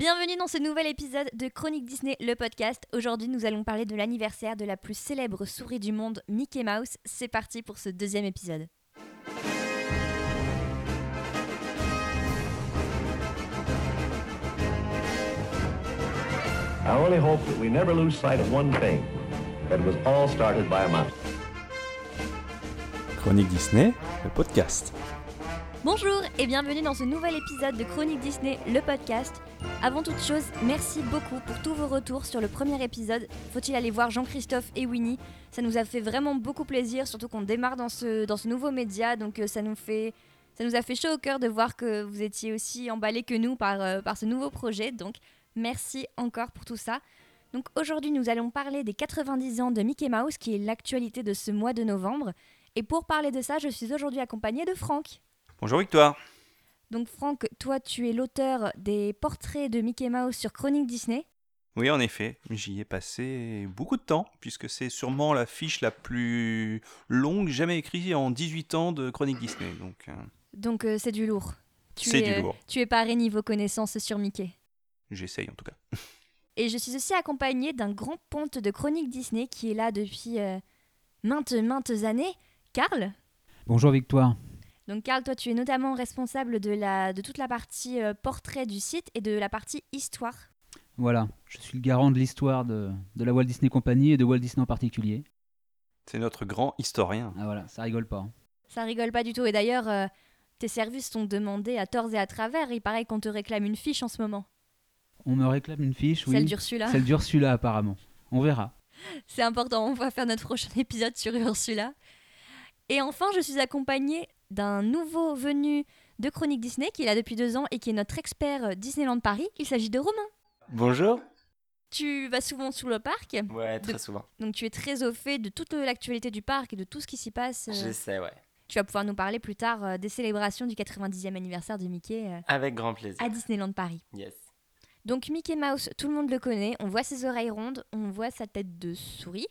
Bienvenue dans ce nouvel épisode de Chronique Disney, le podcast. Aujourd'hui, nous allons parler de l'anniversaire de la plus célèbre souris du monde, Mickey Mouse. C'est parti pour ce deuxième épisode. I only hope that we never lose sight of one thing that it was all started by a mouse. Chronique Disney, le podcast. Bonjour et bienvenue dans ce nouvel épisode de Chronique Disney, le podcast. Avant toute chose, merci beaucoup pour tous vos retours sur le premier épisode. Faut-il aller voir Jean-Christophe et Winnie? Ça nous a fait vraiment beaucoup plaisir, surtout qu'on démarre dans ce, dans ce nouveau média, donc euh, ça nous fait... Ça nous a fait chaud au cœur de voir que vous étiez aussi emballés que nous par, euh, par ce nouveau projet. Donc merci encore pour tout ça. Donc aujourd'hui nous allons parler des 90 ans de Mickey Mouse qui est l'actualité de ce mois de novembre. Et pour parler de ça, je suis aujourd'hui accompagnée de Franck. Bonjour Victoire. Donc Franck, toi tu es l'auteur des portraits de Mickey Mouse sur Chronique Disney. Oui, en effet, j'y ai passé beaucoup de temps, puisque c'est sûrement la fiche la plus longue jamais écrite en 18 ans de Chronique Disney. Donc, euh, Donc euh, c'est du lourd. Tu c'est es, du euh, lourd. Tu es paré niveau connaissances sur Mickey. J'essaye en tout cas. Et je suis aussi accompagnée d'un grand ponte de Chronique Disney qui est là depuis euh, maintes, maintes années, Karl? Bonjour Victoire. Donc Karl, toi tu es notamment responsable de, la, de toute la partie euh, portrait du site et de la partie histoire. Voilà, je suis le garant de l'histoire de, de la Walt Disney Company et de Walt Disney en particulier. C'est notre grand historien. Ah voilà, ça rigole pas. hein. Ça rigole pas du tout. Et d'ailleurs, euh, tes services sont demandés à tort et à travers. Il paraît qu'on te réclame une fiche en ce moment. On me réclame une fiche, oui. Celle d'Ursula. Celle d'Ursula apparemment. On verra. C'est important, on va faire notre prochain épisode sur Ursula. Et enfin, je suis accompagnée d'un nouveau venu de Chronique Disney qui est là depuis deux ans et qui est notre expert euh, Disneyland Paris. Il s'agit de Romain. Bonjour. Tu vas souvent sous le parc, Ouais, très De- souvent. donc tu es très au fait de toute l'actualité du parc et de tout ce qui s'y passe. euh. J'essaie, ouais. Tu vas pouvoir nous parler plus tard euh, des célébrations du 90e anniversaire de Mickey euh, Avec grand plaisir. à Disneyland Paris. Yes. Donc Mickey Mouse, tout le monde le connaît, on voit ses oreilles rondes, on voit sa tête de souris,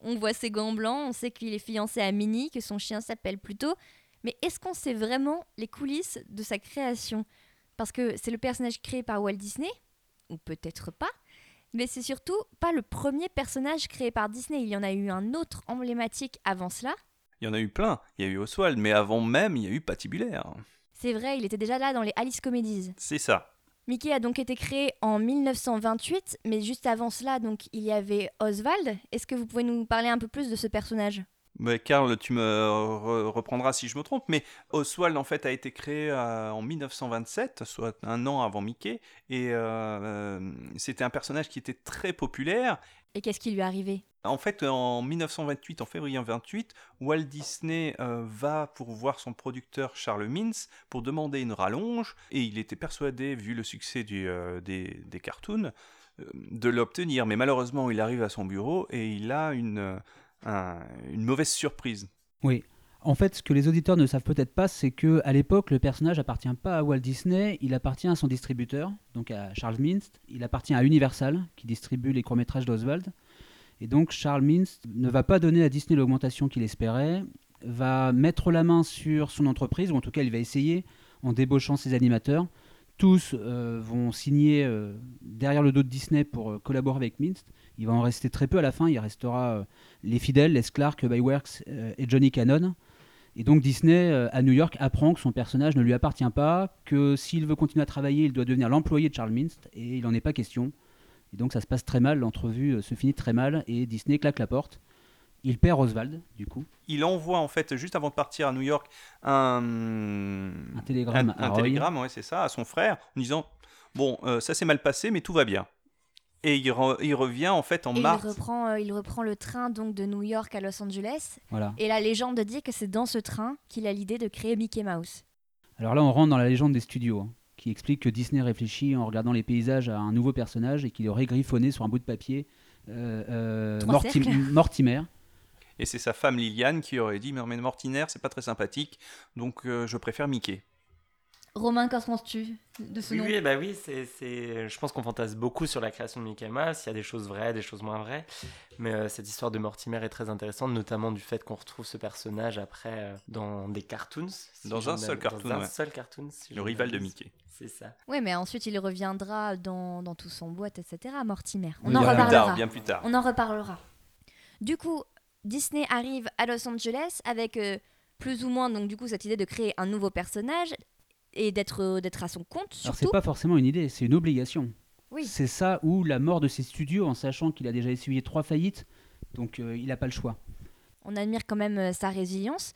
on voit ses gants blancs, on sait qu'il est fiancé à Minnie, que son chien s'appelle Pluto, mais est-ce qu'on sait vraiment les coulisses de sa création? Parce que c'est le personnage créé par Walt Disney, ou peut-être pas, mais c'est surtout pas le premier personnage créé par Disney, il y en a eu un autre emblématique avant cela. Il y en a eu plein. Il y a eu Oswald, mais avant même, il y a eu Patibulaire. C'est vrai, il était déjà là dans les Alice Comedies. C'est ça. Mickey a donc été créé en 1928, mais juste avant cela, donc il y avait Oswald. Est-ce que vous pouvez nous parler un peu plus de ce personnage? Mais Karl, tu me re- reprendras si je me trompe, mais Oswald en fait a été créé euh, en 1927, soit un an avant Mickey, et euh, euh, c'était un personnage qui était très populaire Et qu'est-ce qui lui est arrivé? En fait, en 1928, en février 28, Walt Disney euh, va pour voir son producteur Charles Mintz pour demander une rallonge, et il était persuadé, vu le succès du, des, des cartoons, de l'obtenir. Mais malheureusement, il arrive à son bureau et il a une, un- une mauvaise surprise. Oui. En fait, ce que les auditeurs ne savent peut-être pas, c'est que à l'époque, le personnage appartient pas à Walt Disney, il appartient à son distributeur, donc à Charles Mintz. Il appartient à Universal, qui distribue les courts-métrages d'Oswald. Et donc, Charles Mintz ne va pas donner à Disney l'augmentation qu'il espérait, va mettre la main sur son entreprise, ou en tout cas, il va essayer, en débauchant ses animateurs. Tous euh, vont signer euh, derrière le dos de Disney pour euh, collaborer avec Mintz. Il va en rester très peu à la fin. Il restera les fidèles, Les Clark, Byworks et Johnny Cannon. Et donc Disney, à New York, apprend que son personnage ne lui appartient pas, que s'il veut continuer à travailler, il doit devenir l'employé de Charles Mintz, et il n'en est pas question. Et donc ça se passe très mal, l'entrevue se finit très mal, et Disney claque la porte. Il perd Oswald, du coup, Il envoie en fait, juste avant de partir à New York, un, un télégramme un- télégramme, ouais, c'est ça, à son frère, en disant Bon, euh, ça s'est mal passé, mais tout va bien. Et il, re- il revient en fait en Et il mars. reprend, euh, il reprend le train donc de New York à Los Angeles. Voilà. Et la légende dit que c'est dans ce train qu'il a l'idée de créer Mickey Mouse. Alors là, on rentre dans la légende des studios, hein, qui explique que Disney réfléchit en regardant les paysages à un nouveau personnage et qu'il aurait griffonné sur un bout de papier euh, euh, Trois Morti- cercles. Mortimer. Et c'est sa femme Liliane qui aurait dit Mais mais Mortiner, c'est pas très sympathique, donc euh, je préfère Mickey. Romain, qu'en penses-tu de ce Oui, nom oui, bah oui, c'est, c'est... je pense qu'on fantasme beaucoup sur la création de Mickey Mouse. Il y a des choses vraies, des choses moins vraies. Mais euh, cette histoire de Mortimer est très intéressante, notamment du fait qu'on retrouve ce personnage après euh, dans des cartoons. si Dans un seul cartoon, Dans un ouais. seul cartoon. si Le rival de. Mickey. C'est ça. Oui, mais ensuite il reviendra dans, dans tout son boîte, etc. Mortimer. On Oui, en bien Bien plus reparlera. tard, bien plus tard. On en reparlera. Du coup, Disney arrive à Los Angeles avec euh, plus ou moins donc du coup cette idée de créer un nouveau personnage et d'être euh, d'être à son compte Alors c'est surtout. pas forcément une idée, c'est une obligation. Oui. C'est ça ou la mort de ses studios en sachant qu'il a déjà essuyé trois faillites, donc euh, il n'a pas le choix. On admire quand même euh, sa résilience.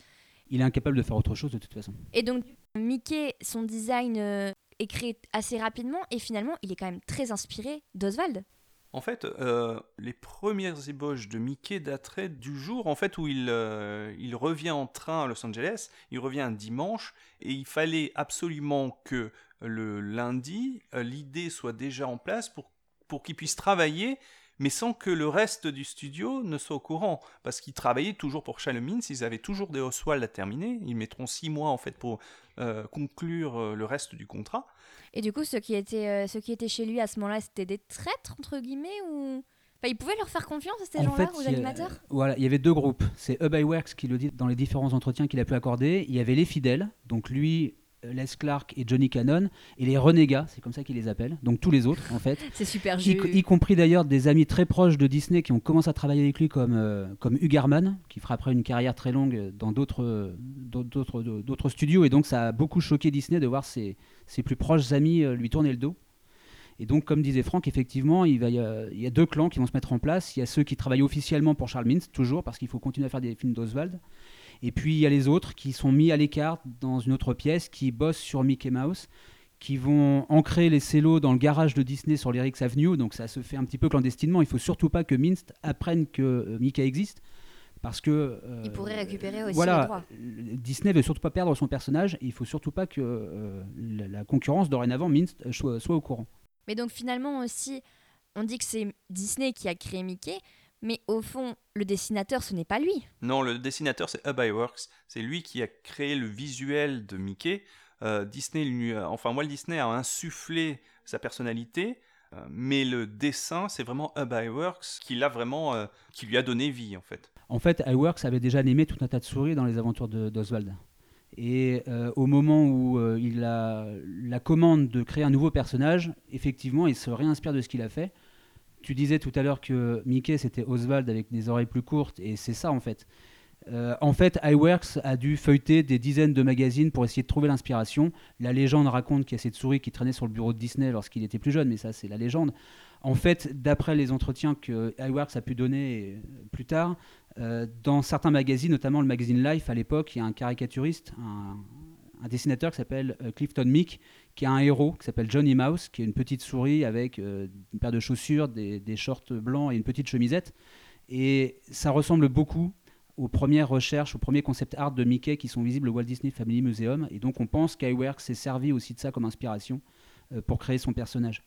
Il est incapable de faire autre chose de toute façon. Et donc Mickey, son design est créé assez rapidement et finalement il est quand même très inspiré d'Oswald. En fait, euh, les premières ébauches de Mickey dateraient du jour en fait où il, euh, il revient en train à Los Angeles. Il revient un dimanche et il fallait absolument que le lundi, euh, l'idée soit déjà en place pour, pour qu'il puisse travailler, mais sans que le reste du studio ne soit au courant. Parce qu'ils travaillaient toujours pour Chalomins, ils avaient toujours des Oswald à terminer. Ils mettront six mois en fait pour conclure le reste du contrat. Et du coup, ceux qui étaient, euh, ceux qui étaient chez lui à ce moment-là, c'était des traîtres, entre guillemets ou... Enfin, il pouvait leur faire confiance à ces En gens-là, aux a- animateurs? Voilà, il y avait deux groupes. C'est Hub Iwerks qui le dit dans les différents entretiens qu'il a pu accorder. Il y avait les fidèles, donc lui, Les Clark et Johnny Cannon, et les renégats, c'est comme ça qu'il les appelle. Donc tous les autres, en fait. C'est super Y, y compris d'ailleurs des amis très proches de Disney qui ont commencé à travailler avec lui, comme, euh, comme Hugh Garman, qui fera après une carrière très longue dans d'autres euh, d'autres d'autres studios. Et donc ça a beaucoup choqué Disney de voir ses, ses plus proches amis euh, lui tourner le dos. Et donc, comme disait Franck, effectivement, il, va y a, il y a deux clans qui vont se mettre en place. Il y a ceux qui travaillent officiellement pour Charles Mintz, toujours, parce qu'il faut continuer à faire des films d'Oswald. Et puis, il y a les autres qui sont mis à l'écart dans une autre pièce, qui bossent sur Mickey Mouse, qui vont ancrer les cellos dans le garage de Disney sur l'Erics Avenue. Donc, ça se fait un petit peu clandestinement. Il faut surtout pas que Minst apprenne que euh, Mickey existe. Parce que. euh, Il pourrait récupérer aussi voilà, les droits. Disney veut surtout pas perdre son personnage. Et il faut surtout pas que euh, la, la concurrence, dorénavant, Minst, euh, soit, soit au courant. Mais donc finalement aussi, on dit que c'est Disney qui a créé Mickey, mais au fond, le dessinateur, ce n'est pas lui. Non, le dessinateur, c'est Hub Iwerks. C'est lui qui a créé le visuel de Mickey. Euh, Disney, lui, a- enfin Walt Disney a insufflé sa personnalité, euh, mais le dessin, c'est vraiment Hub Iwerks qui l'a vraiment, euh, qui lui a donné vie en fait. En fait, iWorks avait déjà animé tout un tas de souris dans les aventures de- d'Oswald. Et euh, au moment où euh, il a la commande de créer un nouveau personnage, effectivement, il se réinspire de ce qu'il a fait. Tu disais tout à l'heure que Mickey c'était Oswald avec des oreilles plus courtes, et c'est ça en fait. Euh, en fait, iWorks a dû feuilleter des dizaines de magazines pour essayer de trouver l'inspiration. La légende raconte qu'il y a cette souris qui traînait sur le bureau de Disney lorsqu'il était plus jeune, mais ça c'est la légende. En fait, d'après les entretiens que iWorks a pu donner euh, plus tard, euh, dans certains magazines, notamment le magazine Life à l'époque, il y a un caricaturiste, un, un dessinateur qui s'appelle Clifton Meek, qui a un héros qui s'appelle Johnny Mouse, qui est une petite souris avec euh, une paire de chaussures, des, des shorts blancs et une petite chemisette. Et ça ressemble beaucoup aux premières recherches, aux premiers concept art de Mickey qui sont visibles au Walt Disney Family Museum. Et donc on pense qu'Iwerks s'est servi aussi de ça comme inspiration euh, pour créer son personnage.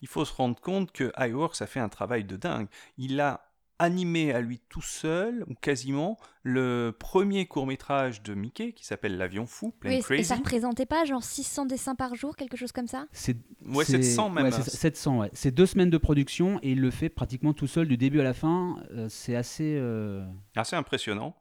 Il faut se rendre compte que Iwerks a fait un travail de dingue. Il a animé à lui tout seul, ou quasiment, le premier court-métrage de Mickey qui s'appelle L'avion fou, Plane Oui, et Crazy. ça représentait pas genre 600 dessins par jour, quelque chose comme ça? C'est Ouais, c'est- 700 même. ouais, c'est ça, 700, ouais. C'est deux semaines de production et il le fait pratiquement tout seul du début à la fin. Euh, c'est assez. euh, assez impressionnant.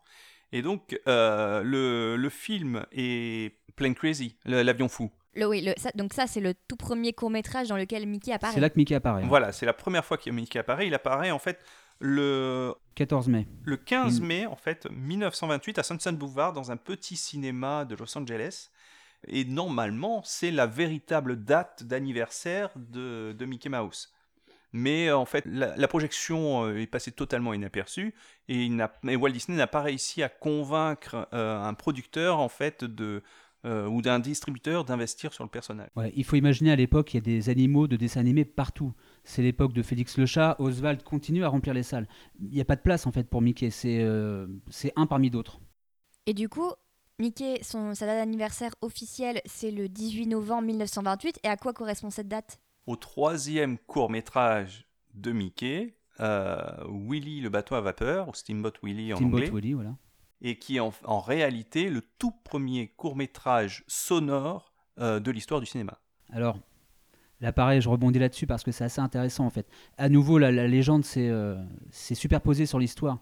Et donc, euh, le, le film est Plane Crazy, l'avion fou. le, Oui, le, ça- donc ça c'est le tout premier court métrage dans lequel Mickey apparaît. C'est là que Mickey apparaît. hein. Voilà, c'est la première fois que Mickey apparaît. Il apparaît en fait le, 14 mai. le 15 Il- mai en fait 1928 à Sunset Boulevard dans un petit cinéma de Los Angeles. Et normalement, c'est la véritable date d'anniversaire de, de Mickey Mouse. Mais en fait, la, la projection euh, est passée totalement inaperçue et, il n'a- et Walt Disney n'a pas réussi à convaincre euh, un producteur en fait de euh, ou d'un distributeur d'investir sur le personnage. Ouais, il faut imaginer à l'époque, il y a des animaux de dessins animés partout. C'est l'époque de Félix le chat. Oswald continue à remplir les salles. Il n'y a pas de place en fait pour Mickey. C'est euh, c'est un parmi d'autres. Et du coup, Mickey, son, sa date d'anniversaire officielle, c'est le 18 novembre 1928. Et à quoi correspond cette date? Au troisième court métrage de Mickey, euh, Willy le bateau à vapeur, ou Steamboat Willy en Steamboat anglais, Willie, voilà. Et qui est en, en réalité le tout premier court métrage sonore euh, de l'histoire du cinéma. Alors, là pareil, je rebondis là-dessus parce que c'est assez intéressant en fait. À nouveau, la, la légende s'est euh, s'est superposée sur l'histoire.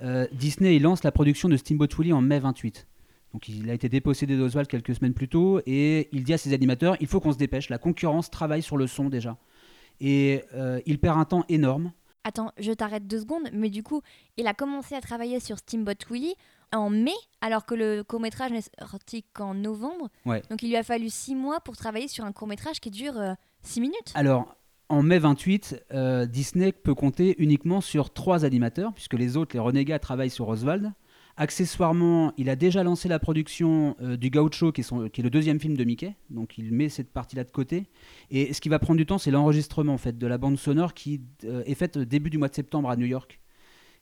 Euh, Disney il lance la production de Steamboat Willie en mai 28. Donc il a été dépossédé d'Oswald quelques semaines plus tôt et il dit à ses animateurs il faut qu'on se dépêche, la concurrence travaille sur le son déjà. Et euh, il perd un temps énorme. Attends, je t'arrête deux secondes, mais du coup, il a commencé à travailler sur Steamboat Willie en mai, alors que le court-métrage n'est sorti qu'en novembre. Ouais. Donc il lui a fallu six mois pour travailler sur un court-métrage qui dure euh, six minutes. Alors, en mai 28, euh, Disney peut compter uniquement sur trois animateurs, puisque les autres, les renégats, travaillent sur Oswald. Accessoirement, il a déjà lancé la production euh, du Gaucho, qui est, son- qui est le deuxième film de Mickey, donc il met cette partie-là de côté. Et ce qui va prendre du temps, c'est l'enregistrement en fait, de la bande sonore qui euh, est faite début du mois de septembre à New York.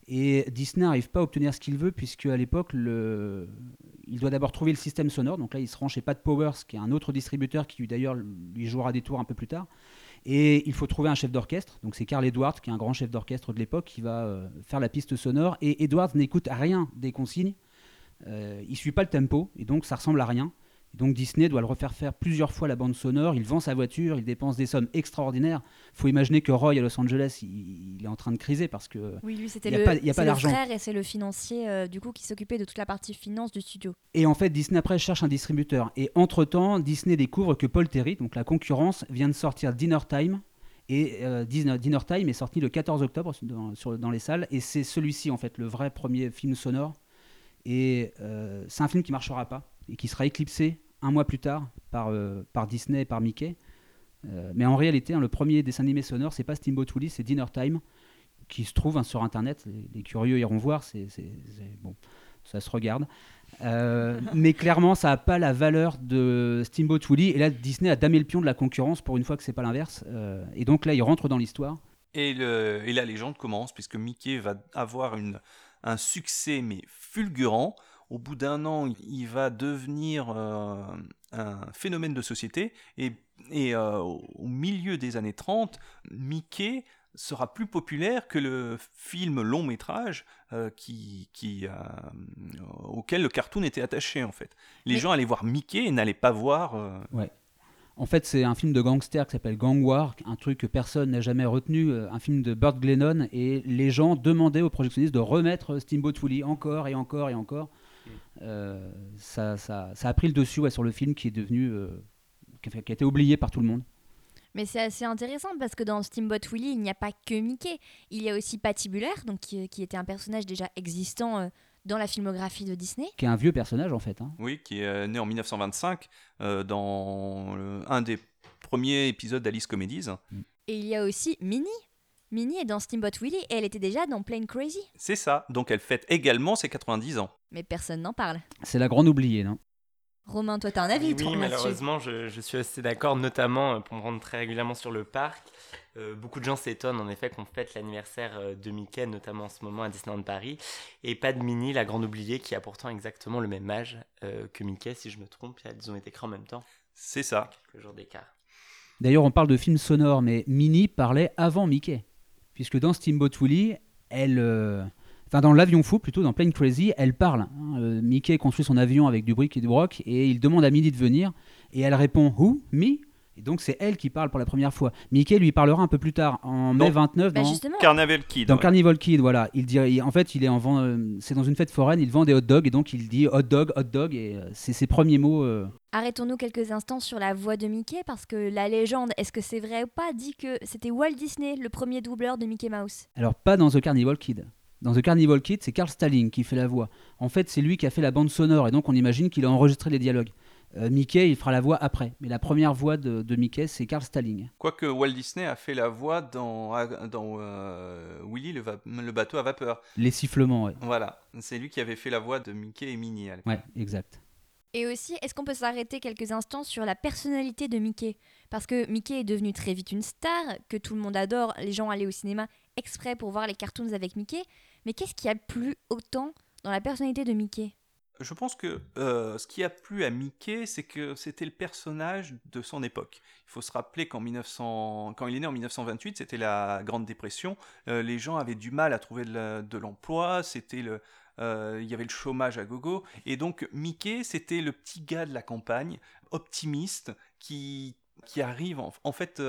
Et Disney n'arrive pas à obtenir ce qu'il veut, puisque à l'époque, il doit d'abord trouver le système sonore. Donc là, il se rend chez Pat Powers, qui est un autre distributeur qui d'ailleurs lui jouera des tours un peu plus tard. Et il faut trouver un chef d'orchestre. Donc c'est Carl Edwards, qui est un grand chef d'orchestre de l'époque, qui va euh, faire la piste sonore. Et Edwards n'écoute rien des consignes. Euh, il suit pas le tempo, et donc ça ressemble à rien. Donc Disney doit le refaire faire plusieurs fois la bande sonore. Il vend sa voiture, il dépense des sommes extraordinaires. faut imaginer que Roy à Los Angeles, il, il est en train de criser parce que Oui, lui, c'était Y a le, pas- y a pas d'argent. frère et c'est le financier, euh, du coup, qui s'occupait de toute la partie finance du studio. Et en fait, Disney après cherche un distributeur. Et entre-temps, Disney découvre que Paul Terry, donc la concurrence, vient de sortir Dinner Time. Et euh, Dinner, Dinner Time est sorti le 14 octobre dans, sur- dans les salles. Et c'est celui-ci, en fait, le vrai premier film sonore. Et euh, c'est un film qui marchera pas et qui sera éclipsé un mois plus tard par, euh, par Disney et par Mickey. Euh, mais en réalité, hein, le premier dessin animé sonore, c'est pas Steamboat Willie, c'est Dinner Time, qui se trouve hein, sur Internet. Les, les curieux iront voir. C'est c'est- c'est- bon, ça se regarde. Euh, mais clairement, ça n'a pas la valeur de Steamboat Willie. Et là, Disney a damé le pion de la concurrence pour une fois que c'est pas l'inverse. Euh, et donc là, il rentre dans l'histoire. Et, le- et la légende commence puisque Mickey va avoir une, un succès mais fulgurant. Au bout d'un an, il- va devenir euh, un phénomène de société. Et, et, euh, au milieu des années 30, Mickey sera plus populaire que le film long métrage euh, qui, qui, auquel le cartoon était attaché en fait. Les Mais- gens allaient voir Mickey et n'allaient pas voir euh, En fait, c'est un film de gangster qui s'appelle Gang War, un truc que personne n'a jamais retenu, un film de Burt Glennon. Et les gens demandaient aux projectionnistes de remettre Steamboat Willie encore et encore et encore. Euh, ça, ça- ça a pris le dessus ouais, sur le film qui est devenu. euh, qui a- qui a été oublié par tout le monde. Mais c'est assez intéressant parce que dans Steamboat Willie, il n'y a pas que Mickey. Il y a aussi Patibulaire, donc qui, qui était un personnage déjà existant euh, dans la filmographie de Disney. Qui est un vieux personnage en fait. hein. Oui, qui est né en 1925 euh, dans le- un des premiers épisodes d'Alice Comedies. Et il y a aussi Minnie. Minnie est dans Steamboat Willie et elle était déjà dans Plane Crazy. C'est ça, donc elle fête également ses 90 ans. Mais personne n'en parle. C'est la grande oubliée. Non? Romain, toi, t'as un avis Oui, toi, là-dessus malheureusement, je, je suis assez d'accord, notamment euh, pour me rendre très régulièrement sur le parc. Euh, beaucoup de gens s'étonnent en effet qu'on fête l'anniversaire euh, de Mickey, notamment en ce moment à Disneyland Paris, et pas de Minnie, la grande oubliée, qui a pourtant exactement le même âge euh, que Mickey, si je me trompe. Elles ont été créées en même temps, C'est ça. quelques jours d'écart. D'ailleurs, on parle de films sonores, mais Minnie parlait avant Mickey. Puisque dans Steamboat Willie, elle. euh, Enfin, dans l'avion fou, plutôt, dans Plane Crazy, elle parle. hein. Euh, Mickey construit son avion avec du brick et du broc, et il demande à Minnie de venir, et elle répond Who? Me? Et donc, c'est elle qui parle pour la première fois. Mickey lui parlera un peu plus tard, en mai Non. 29, Bah dans, Carnaval Kid. dans ouais. Carnival Kid. Voilà. Il dit, il- en fait, il est en vend- euh, c'est dans une fête foraine, il vend des hot dogs, et donc il dit hot dog, hot dog, et euh, c'est ses premiers mots. euh, arrêtons-nous quelques instants sur la voix de Mickey parce que la légende, est-ce que c'est vrai ou pas, dit que c'était Walt Disney, le premier doubleur de Mickey Mouse. Alors, pas dans The Carnival Kid. Dans The Carnival Kid, c'est Carl Stalling qui fait la voix. En fait, c'est lui qui a fait la bande sonore, et donc on imagine qu'il a enregistré les dialogues. Euh, Mickey, il fera la voix après. Mais la première voix de, de Mickey, c'est Carl Stalling. Quoique Walt Disney a fait la voix dans, dans euh, Willy le, va- le bateau à vapeur. Les sifflements, ouais. Voilà, c'est lui qui avait fait la voix de Mickey et Minnie. à. Ouais, exact. Et aussi, est-ce qu'on peut s'arrêter quelques instants sur la personnalité de Mickey? Parce que Mickey est devenu très vite une star, que tout le monde adore, les gens allaient au cinéma exprès pour voir les cartoons avec Mickey. Mais qu'est-ce qui a plu autant dans la personnalité de Mickey? Je pense que euh, ce qui a plu à Mickey, c'est que c'était le personnage de son époque. Il faut se rappeler qu'en 1900, quand il est né en 1928, c'était la Grande Dépression. Euh, les gens avaient du mal à trouver de l'emploi. C'était euh, il y avait le chômage à gogo. Et donc Mickey, c'était le petit gars de la campagne, optimiste, qui, qui arrive en, fait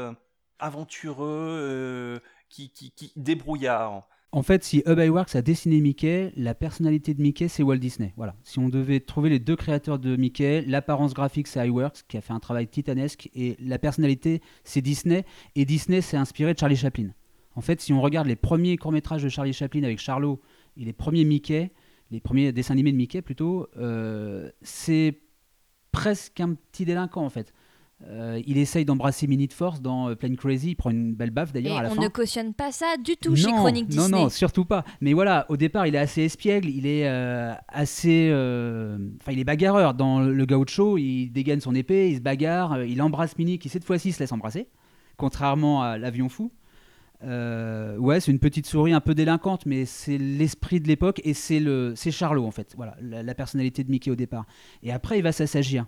aventureux, qui, qui, qui débrouillard. En fait, si Hub Iwerks a dessiné Mickey, la personnalité de Mickey, c'est Walt Disney. Voilà. Si on devait trouver les deux créateurs de Mickey, l'apparence graphique, c'est Iwerks, qui a fait un travail titanesque, et la personnalité, c'est Disney. Et Disney s'est inspiré de Charlie Chaplin. En fait, si on regarde les premiers courts-métrages de Charlie Chaplin avec Charlot et les premiers Mickey, les premiers dessins animés de Mickey plutôt, euh, c'est presque un petit délinquant en fait. Euh, il essaye d'embrasser Minute Force dans euh, Plane Crazy, il prend une belle baffe d'ailleurs à la on fin. ne cautionne pas ça du tout chez Non, Chronique Disney. Non, non, surtout pas. Mais voilà, au départ, il est assez espiègle, il est euh, assez. euh, Enfin, il est bagarreur. Dans le gaucho, il dégaine son épée, il se bagarre, il embrasse Minnie qui cette fois-ci se laisse embrasser, contrairement à l'avion fou. Ouais, c'est une petite souris un peu délinquante, mais c'est l'esprit de l'époque et c'est le, c'est Charlot en fait. Voilà, la, la personnalité de Mickey au départ. Et après, il va s'assagir.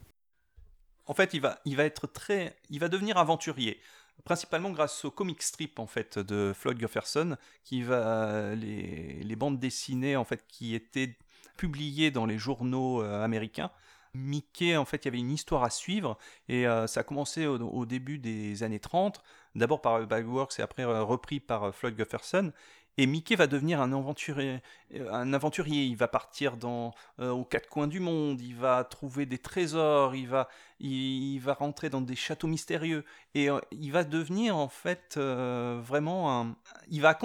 En fait, il va, être très, il va devenir aventurier, principalement grâce au comic strip en fait de Floyd Jefferson, qui va les, bandes dessinées en fait qui étaient publiées dans les journaux euh, américains. Mickey, en fait, il y avait une histoire à suivre et euh, ça a commencé au, début des années 30, d'abord par Bagworks et après euh, repris par Floyd Jefferson. Et Mickey va devenir un aventurier, euh, un aventurier. Il va partir dans, euh, aux quatre coins du monde. Il va trouver des trésors. Il va, il, va rentrer dans des châteaux mystérieux. Et euh, il va devenir en fait vraiment un. Il va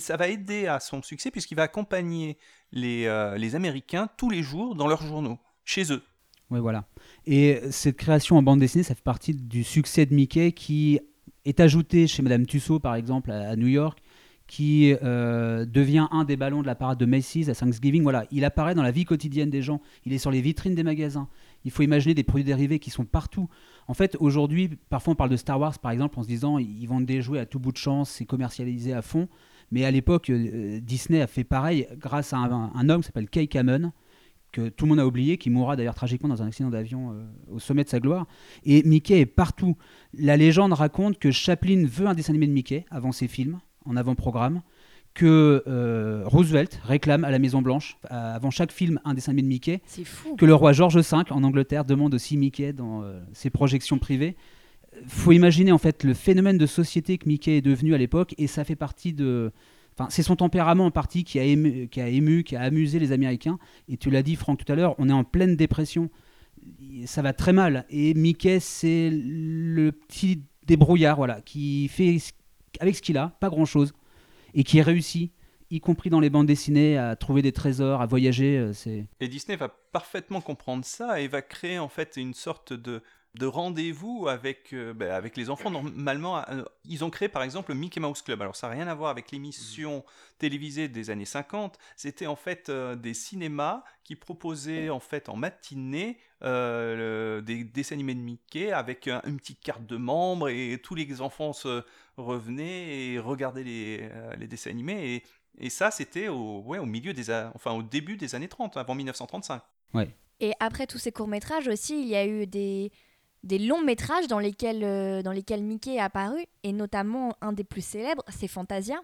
ça va aider à son succès puisqu'il va accompagner les, les Américains tous les jours dans leurs journaux, chez eux. Ouais, voilà. Et cette création en bande dessinée, ça fait partie du succès de Mickey qui est ajouté chez Madame Tussaud, par exemple, à New York, qui euh, devient un des ballons de la parade de Macy's à Thanksgiving. Voilà, il apparaît dans la vie quotidienne des gens. Il est sur les vitrines des magasins. Il faut imaginer des produits dérivés qui sont partout. En fait, aujourd'hui, parfois on parle de Star Wars, par exemple, en se disant ils vendent des jouets à tout bout de champ, c'est commercialisé à fond. Mais à l'époque, euh, Disney a fait pareil grâce à un, un homme qui s'appelle Kay Kamen, que tout le monde a oublié, qui mourra d'ailleurs tragiquement dans un accident d'avion euh, au sommet de sa gloire. Et Mickey est partout. La légende raconte que Chaplin veut un dessin animé de Mickey avant ses films, en avant-programme, que euh, Roosevelt réclame à la Maison Blanche, euh, avant chaque film, un dessin animé de Mickey, C'est fou. que le roi George V en Angleterre demande aussi Mickey dans euh, ses projections privées. Faut imaginer en fait le phénomène de société que Mickey est devenu à l'époque et ça fait partie de. Enfin, c'est son tempérament en partie qui a, ému, qui a ému, qui a amusé les Américains. Et tu l'as dit, Franck, tout à l'heure, on est en pleine dépression. Ça va très mal. Et Mickey, c'est le petit débrouillard, voilà, qui fait ce- avec ce qu'il a, pas grand-chose, et qui réussit, y compris dans les bandes dessinées, à trouver des trésors, à voyager. euh, C'est Et Disney va parfaitement comprendre ça et va créer en fait une sorte de, de rendez-vous avec, euh, ben, avec les enfants. Normalement, euh, ils ont créé par exemple le Mickey Mouse Club. Alors ça n'a rien à voir avec l'émission télévisée des années 50. C'était en fait euh, des cinémas qui proposaient en fait en matinée euh, le- des dessins animés de Mickey avec un- une petite carte de membre et tous les enfants se revenaient et regardaient les, euh, les dessins animés. Et, et ça, c'était au, ouais, au milieu des, enfin au début des années 30, avant 1935. Et après tous ces courts-métrages aussi, il y a eu des, des longs-métrages dans lesquels, euh, dans lesquels Mickey est apparu, et notamment un des plus célèbres, c'est Fantasia.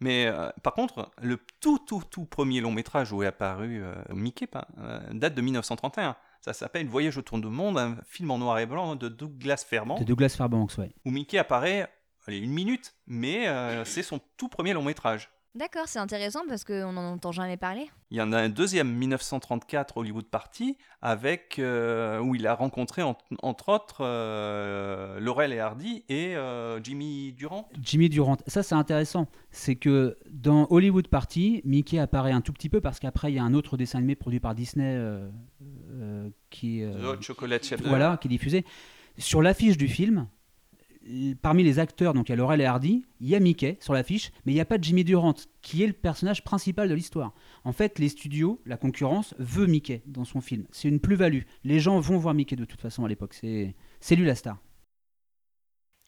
Mais euh, par contre, le tout, tout, tout premier long métrage où est apparu euh, Mickey pas, euh, date de 1931. Ça s'appelle Voyage autour du monde, un film en noir et blanc de Douglas Fairbanks, de Douglas Fairbanks, ouais. où Mickey apparaît, allez, une minute, mais euh, c'est son tout premier long métrage. D'accord, c'est intéressant parce qu'on n'en entend jamais parler. Il y en a un deuxième, 1934, Hollywood Party, avec, euh, où il a rencontré en- entre autres euh, Laurel et Hardy et euh, Jimmy Durant. Jimmy Durant. Ça, c'est intéressant. C'est que dans Hollywood Party, Mickey apparaît un tout petit peu parce qu'après, il y a un autre dessin animé produit par Disney euh, euh, qui, euh, The Chocolate voilà, qui est diffusé. Sur l'affiche du film, parmi les acteurs, donc il y a Laurel et Hardy, il y a Mickey sur l'affiche, mais il n'y a pas de Jimmy Durant, qui est le personnage principal de l'histoire. En fait, les studios, la concurrence, veut Mickey dans son film. C'est une plus-value. Les gens vont voir Mickey de toute façon à l'époque. C'est c'est lui la star.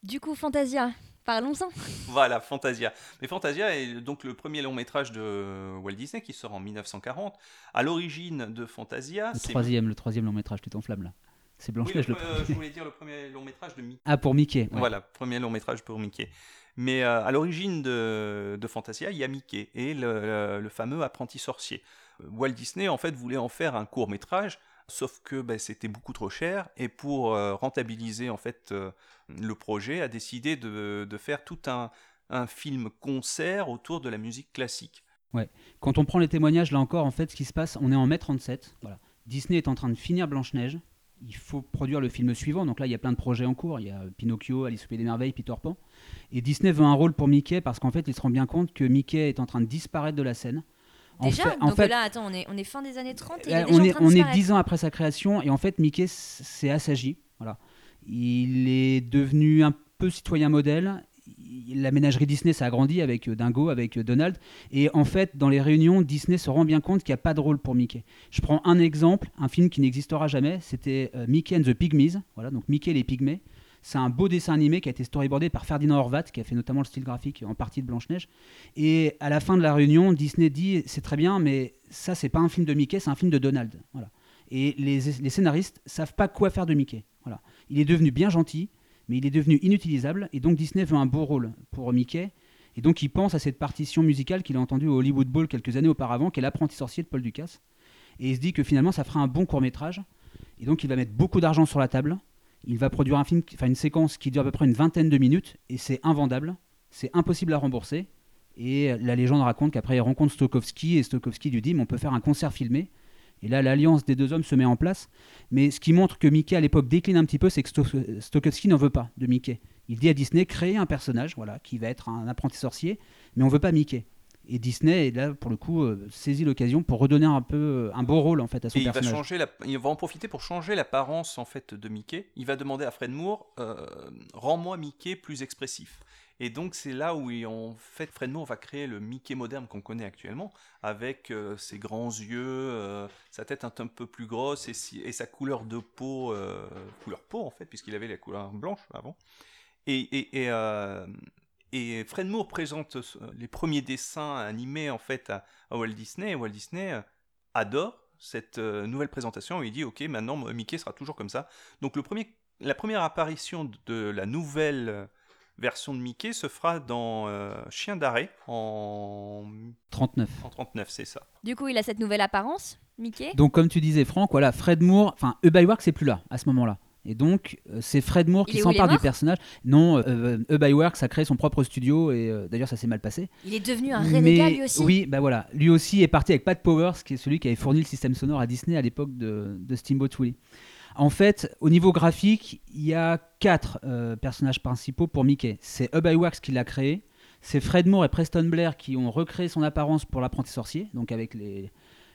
Du coup, Fantasia, parlons-en. Voilà, Fantasia. Mais Fantasia est donc le premier long métrage de Walt Disney qui sort en 1940. À l'origine de Fantasia, Le troisième, le troisième long métrage, tu t'enflammes là. C'est Oui, Blanche-Neige le le euh, premier. je voulais dire le premier long métrage de Mickey. Ah, pour Mickey. ouais. Voilà, premier long métrage pour Mickey. Mais euh, à l'origine de, de Fantasia, il y a Mickey et le, le- le fameux apprenti sorcier. Walt Disney en fait voulait en faire un court métrage, sauf que ben, c'était beaucoup trop cher et pour euh, rentabiliser en fait euh, le projet, a décidé de, de faire tout un, un film concert autour de la musique classique. Quand on prend les témoignages, là encore, en fait, ce qui se passe, on est en mai 37. Voilà. Disney est en train de finir Blanche-Neige. Il faut produire le film suivant. Donc là, il y a plein de projets en cours. Il y a Pinocchio, Alice au Pays des Merveilles, Peter Pan. Et Disney veut un rôle pour Mickey parce qu'en fait, il se rend bien compte que Mickey est en train de disparaître de la scène. En Déjà fait- en Donc fait, là, attends, on est, on est fin des années 30 et il euh, est déjà on en est, train de on est disparaître. 10 ans après sa création et en fait Mickey s'est assagi. Voilà. Il est devenu un peu citoyen modèle. La ménagerie Disney s'est agrandie avec euh, Dingo, avec euh, Donald. Et en fait, dans les réunions, Disney se rend bien compte qu'il n'y a pas de rôle pour Mickey. Je prends un exemple, un film qui n'existera jamais. C'était euh, Mickey and the Pygmies. Voilà, donc Mickey et les Pygmées. C'est un beau dessin animé qui a été storyboardé par Ferdinand Horvat, qui a fait notamment le style graphique en partie de Blanche-Neige. Et à la fin de la réunion, Disney dit c'est très bien, mais ça, c'est pas un film de Mickey, c'est un film de Donald. Voilà. Et les, les scénaristes savent pas quoi faire de Mickey. Voilà. Il est devenu bien gentil, mais il est devenu inutilisable, et donc Disney veut un beau rôle pour Mickey. Et donc il pense à cette partition musicale qu'il a entendue au Hollywood Bowl quelques années auparavant, qui est l'apprenti sorcier de Paul Ducasse. Et il se dit que finalement ça fera un bon court métrage. Et donc il va mettre beaucoup d'argent sur la table. Il va produire un film, une séquence qui dure à peu près une vingtaine de minutes, et c'est invendable, c'est impossible à rembourser. Et la légende raconte qu'après il rencontre Stokowski, et Stokowski lui dit mais on peut faire un concert filmé. Et là, l'alliance des deux hommes se met en place. Mais ce qui montre que Mickey à l'époque décline un petit peu, c'est que Sto- Stokowski n'en veut pas de Mickey. Il dit à Disney créer un personnage, voilà, qui va être un apprenti sorcier, mais on veut pas Mickey. Et Disney, là, pour le coup, euh, saisit l'occasion pour redonner un peu euh, un beau rôle en fait à son Et il va, personnage. changer la- il va en profiter pour changer l'apparence en fait de Mickey. Il va demander à Fred Moore euh, rends-moi Mickey plus expressif. Et donc c'est là où en fait Fred Moore va créer le Mickey moderne qu'on connaît actuellement, avec euh, ses grands yeux, euh, sa tête un, peu plus grosse et, sa couleur de peau, euh, couleur peau en fait, puisqu'il avait la couleur blanche avant. Et, Fred Moore présente les premiers dessins animés en fait à, Walt Disney. Et Walt Disney adore cette nouvelle présentation. Il dit ok, maintenant Mickey sera toujours comme ça. Donc le premier, la première apparition de la nouvelle version de Mickey se fera dans euh, Chien d'arrêt en, 39. en 39, c'est ça. Du coup, il a cette nouvelle apparence, Mickey? Donc comme tu disais Franck, voilà, Fred Moore, enfin Iwerks c'est plus là à ce moment-là. Et donc euh, c'est Fred Moore Il qui s'empare du personnage. Non, euh, Iwerks a créé son propre studio et euh, d'ailleurs ça s'est mal passé. Il est devenu un renégat lui aussi. Oui, bah voilà, lui aussi est parti avec Pat Powers, qui est celui qui avait fourni le système sonore à Disney à l'époque de, de Steamboat Willie. En fait, au niveau graphique, il y a quatre euh, personnages principaux pour Mickey. C'est Hub Iwerks qui l'a créé, c'est Fred Moore et Preston Blair qui ont recréé son apparence pour l'apprenti sorcier, donc avec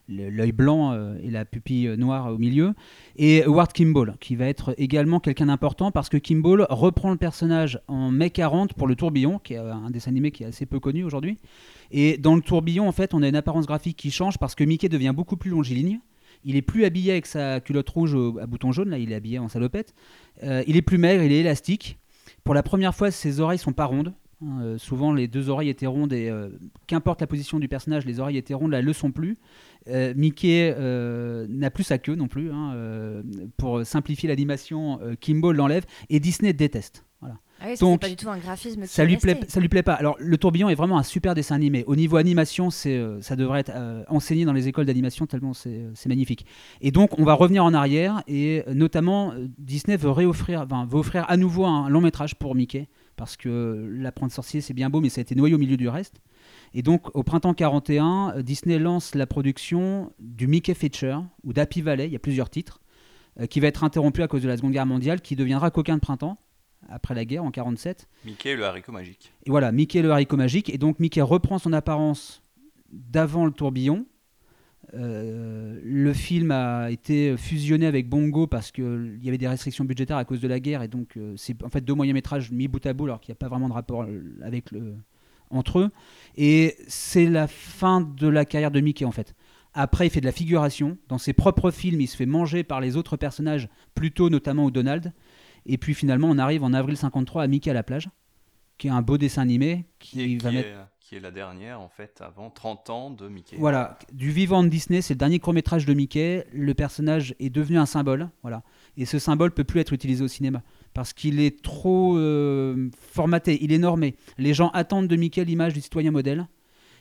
l'œil blanc euh, et la pupille noire au milieu, et Howard Kimball, qui va être également quelqu'un d'important parce que Kimball reprend le personnage en mai 40 pour le tourbillon, qui est un dessin animé qui est assez peu connu aujourd'hui. Et dans le tourbillon, en fait, on a une apparence graphique qui change parce que Mickey devient beaucoup plus longiligne. Il est plus habillé avec sa culotte rouge à boutons jaunes, là il est habillé en salopette. Euh, il est plus maigre, il est élastique. Pour la première fois, ses oreilles sont pas rondes. Hein, euh, souvent, les deux oreilles étaient rondes et euh, qu'importe la position du personnage, les oreilles étaient rondes, là elles le sont plus. Mickey n'a plus sa queue non plus. hein, pour simplifier l'animation, Kimball l'enlève et Disney déteste. Ah oui, Donc, pas du tout un graphisme Ça lui, plaît, ça lui plaît pas. Alors, le tourbillon est vraiment un super dessin animé. Au niveau animation, c'est, euh, ça devrait être euh, enseigné dans les écoles d'animation tellement c'est, euh, c'est magnifique. Et donc, on va revenir en arrière et notamment, Disney veut, réoffrir, enfin, veut offrir à nouveau un long métrage pour Mickey parce que l'apprenti sorcier, c'est bien beau, mais ça a été noyé au milieu du reste. Et donc, au printemps 41, euh, Disney lance la production du Mickey Feature ou d'Happy Valley. Il y a plusieurs titres qui va être interrompu à cause de la Seconde Guerre mondiale, qui deviendra Coquin de printemps après la guerre en 47. Mickey le haricot magique. Et voilà, Mickey le haricot magique. Et donc Mickey reprend son apparence d'avant le tourbillon. Euh, le film a été fusionné avec Bongo parce qu'il y avait des restrictions budgétaires à cause de la guerre. Et donc euh, c'est en fait deux moyens métrages mis bout à bout alors qu'il n'y a pas vraiment de rapport avec le, entre eux. Et c'est la fin de la carrière de Mickey en fait. Après, il fait de la figuration. Dans ses propres films, il se fait manger par les autres personnages, plutôt notamment au Donald. Et puis finalement, on arrive en avril 53 à Mickey à la plage, qui est un beau dessin animé qui, Qui, est, va qui mettre. est- qui est la dernière en fait avant 30 ans de Mickey. Voilà, du vivant de Disney, c'est le dernier court métrage de Mickey. Le personnage est devenu un symbole, voilà. Et ce symbole peut plus être utilisé au cinéma parce qu'il est trop euh, formaté, il est normé. Les gens attendent de Mickey l'image du citoyen modèle.